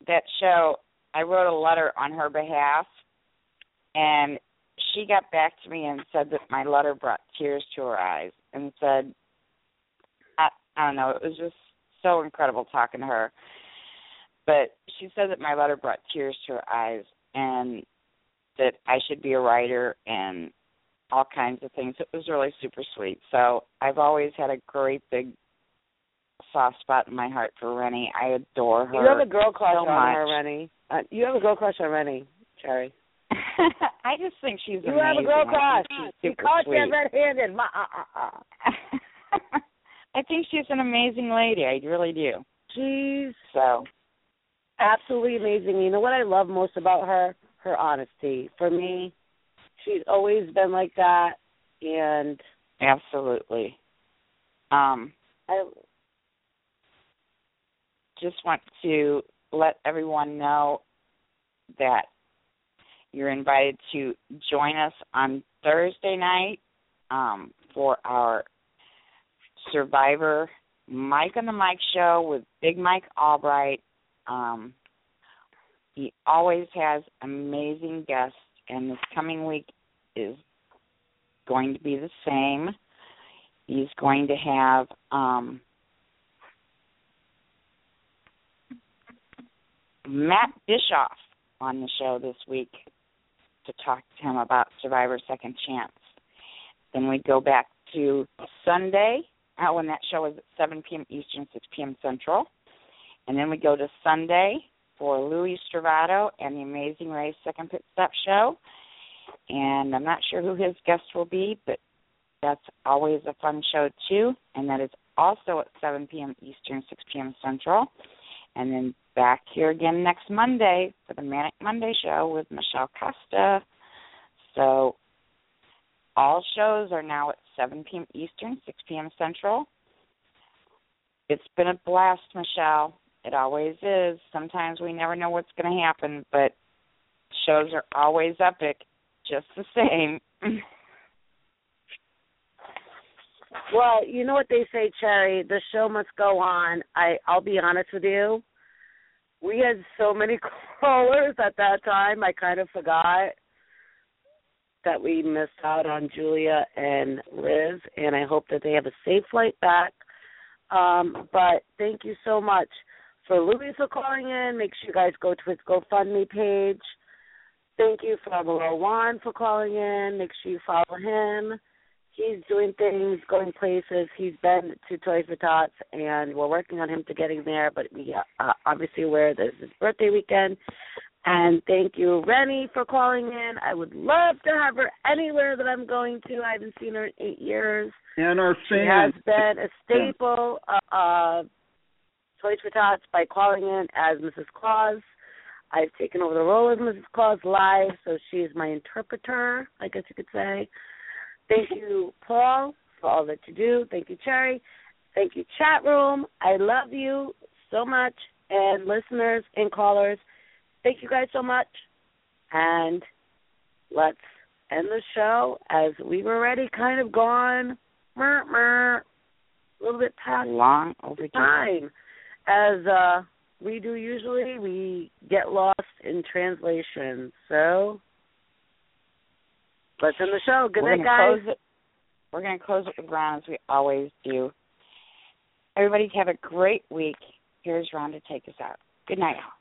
that show, I wrote a letter on her behalf, and she got back to me and said that my letter brought tears to her eyes, and said, I, I don't know, it was just so incredible talking to her. But she said that my letter brought tears to her eyes, and that I should be a writer and all kinds of things. It was really super sweet. So I've always had a great big soft spot in my heart for Renny. I adore her. You have a girl crush so on her, much. Renny. Uh, you have a girl crush on Renny, Cherry. I just think she's You amazing. have a girl crush. She she's super caught you sweet. red-handed. Ma- uh, uh, uh. I think she's an amazing lady. I really do. She's So absolutely amazing. You know what I love most about her? Her honesty. For me, she's always been like that, and absolutely. Um, I just want to let everyone know that you're invited to join us on Thursday night um, for our Survivor Mike on the Mike show with Big Mike Albright. Um, he always has amazing guests, and this coming week is going to be the same. He's going to have um, Matt Bischoff on the show this week. to talk to him about Survivor Second Chance. Then we go back to Sunday, uh, when that show is at 7 p.m. Eastern, 6 p.m. Central. And then we go to Sunday for Louis Stravato and the Amazing Race Second Pit Stop Show. And I'm not sure who his guest will be, but that's always a fun show too. And that is also at 7 p.m. Eastern, 6 p.m. Central. And then back here again next Monday for the Manic Monday show with Michelle Costa. So all shows are now at 7 p.m. Eastern, 6 p.m. Central. It's been a blast, Michelle. It always is. Sometimes we never know what's going to happen, but shows are always epic, just the same. Well, you know what they say, Cherry. The show must go on. I I'll be honest with you. We had so many callers at that time. I kind of forgot that we missed out on Julia and Liz, and I hope that they have a safe flight back. Um, but thank you so much for Louis for calling in. Make sure you guys go to his GoFundMe page. Thank you for Juan for calling in. Make sure you follow him he's doing things, going places. He's been to Toys for Tots, and we're working on him to getting there. But we uh, obviously aware that it's his birthday weekend. And thank you, Renny, for calling in. I would love to have her anywhere that I'm going to. I haven't seen her in eight years. And our She has been a staple uh, of Toys for Tots by calling in as Mrs. Claus. I've taken over the role of Mrs. Claus live, so she is my interpreter, I guess you could say. Thank you, Paul, for all that you do. Thank you, Cherry. Thank you, chat room. I love you so much. And listeners and callers, thank you guys so much. And let's end the show as we were already kind of gone mer, mer, a little bit past Long overdue. time. As uh we do usually, we get lost in translation. So let's end the show. Good we're night, guys. We're going to close it with Ron as we always do. Everybody have a great week. Here's Ron to take us out. Good night, all.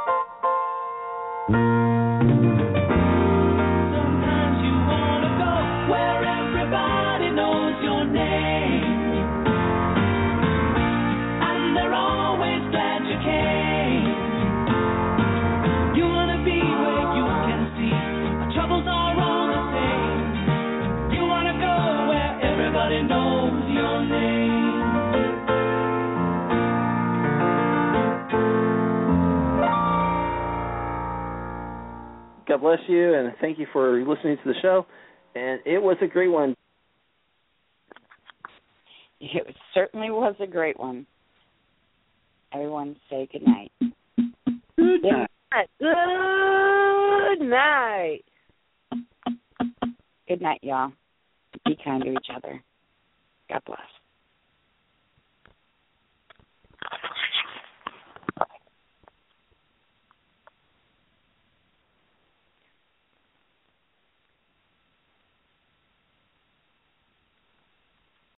God bless you, and thank you for listening to the show. And it was a great one. It certainly was a great one. Everyone say good night. Good night. Good night. Good night, y'all. Be kind to each other. God bless.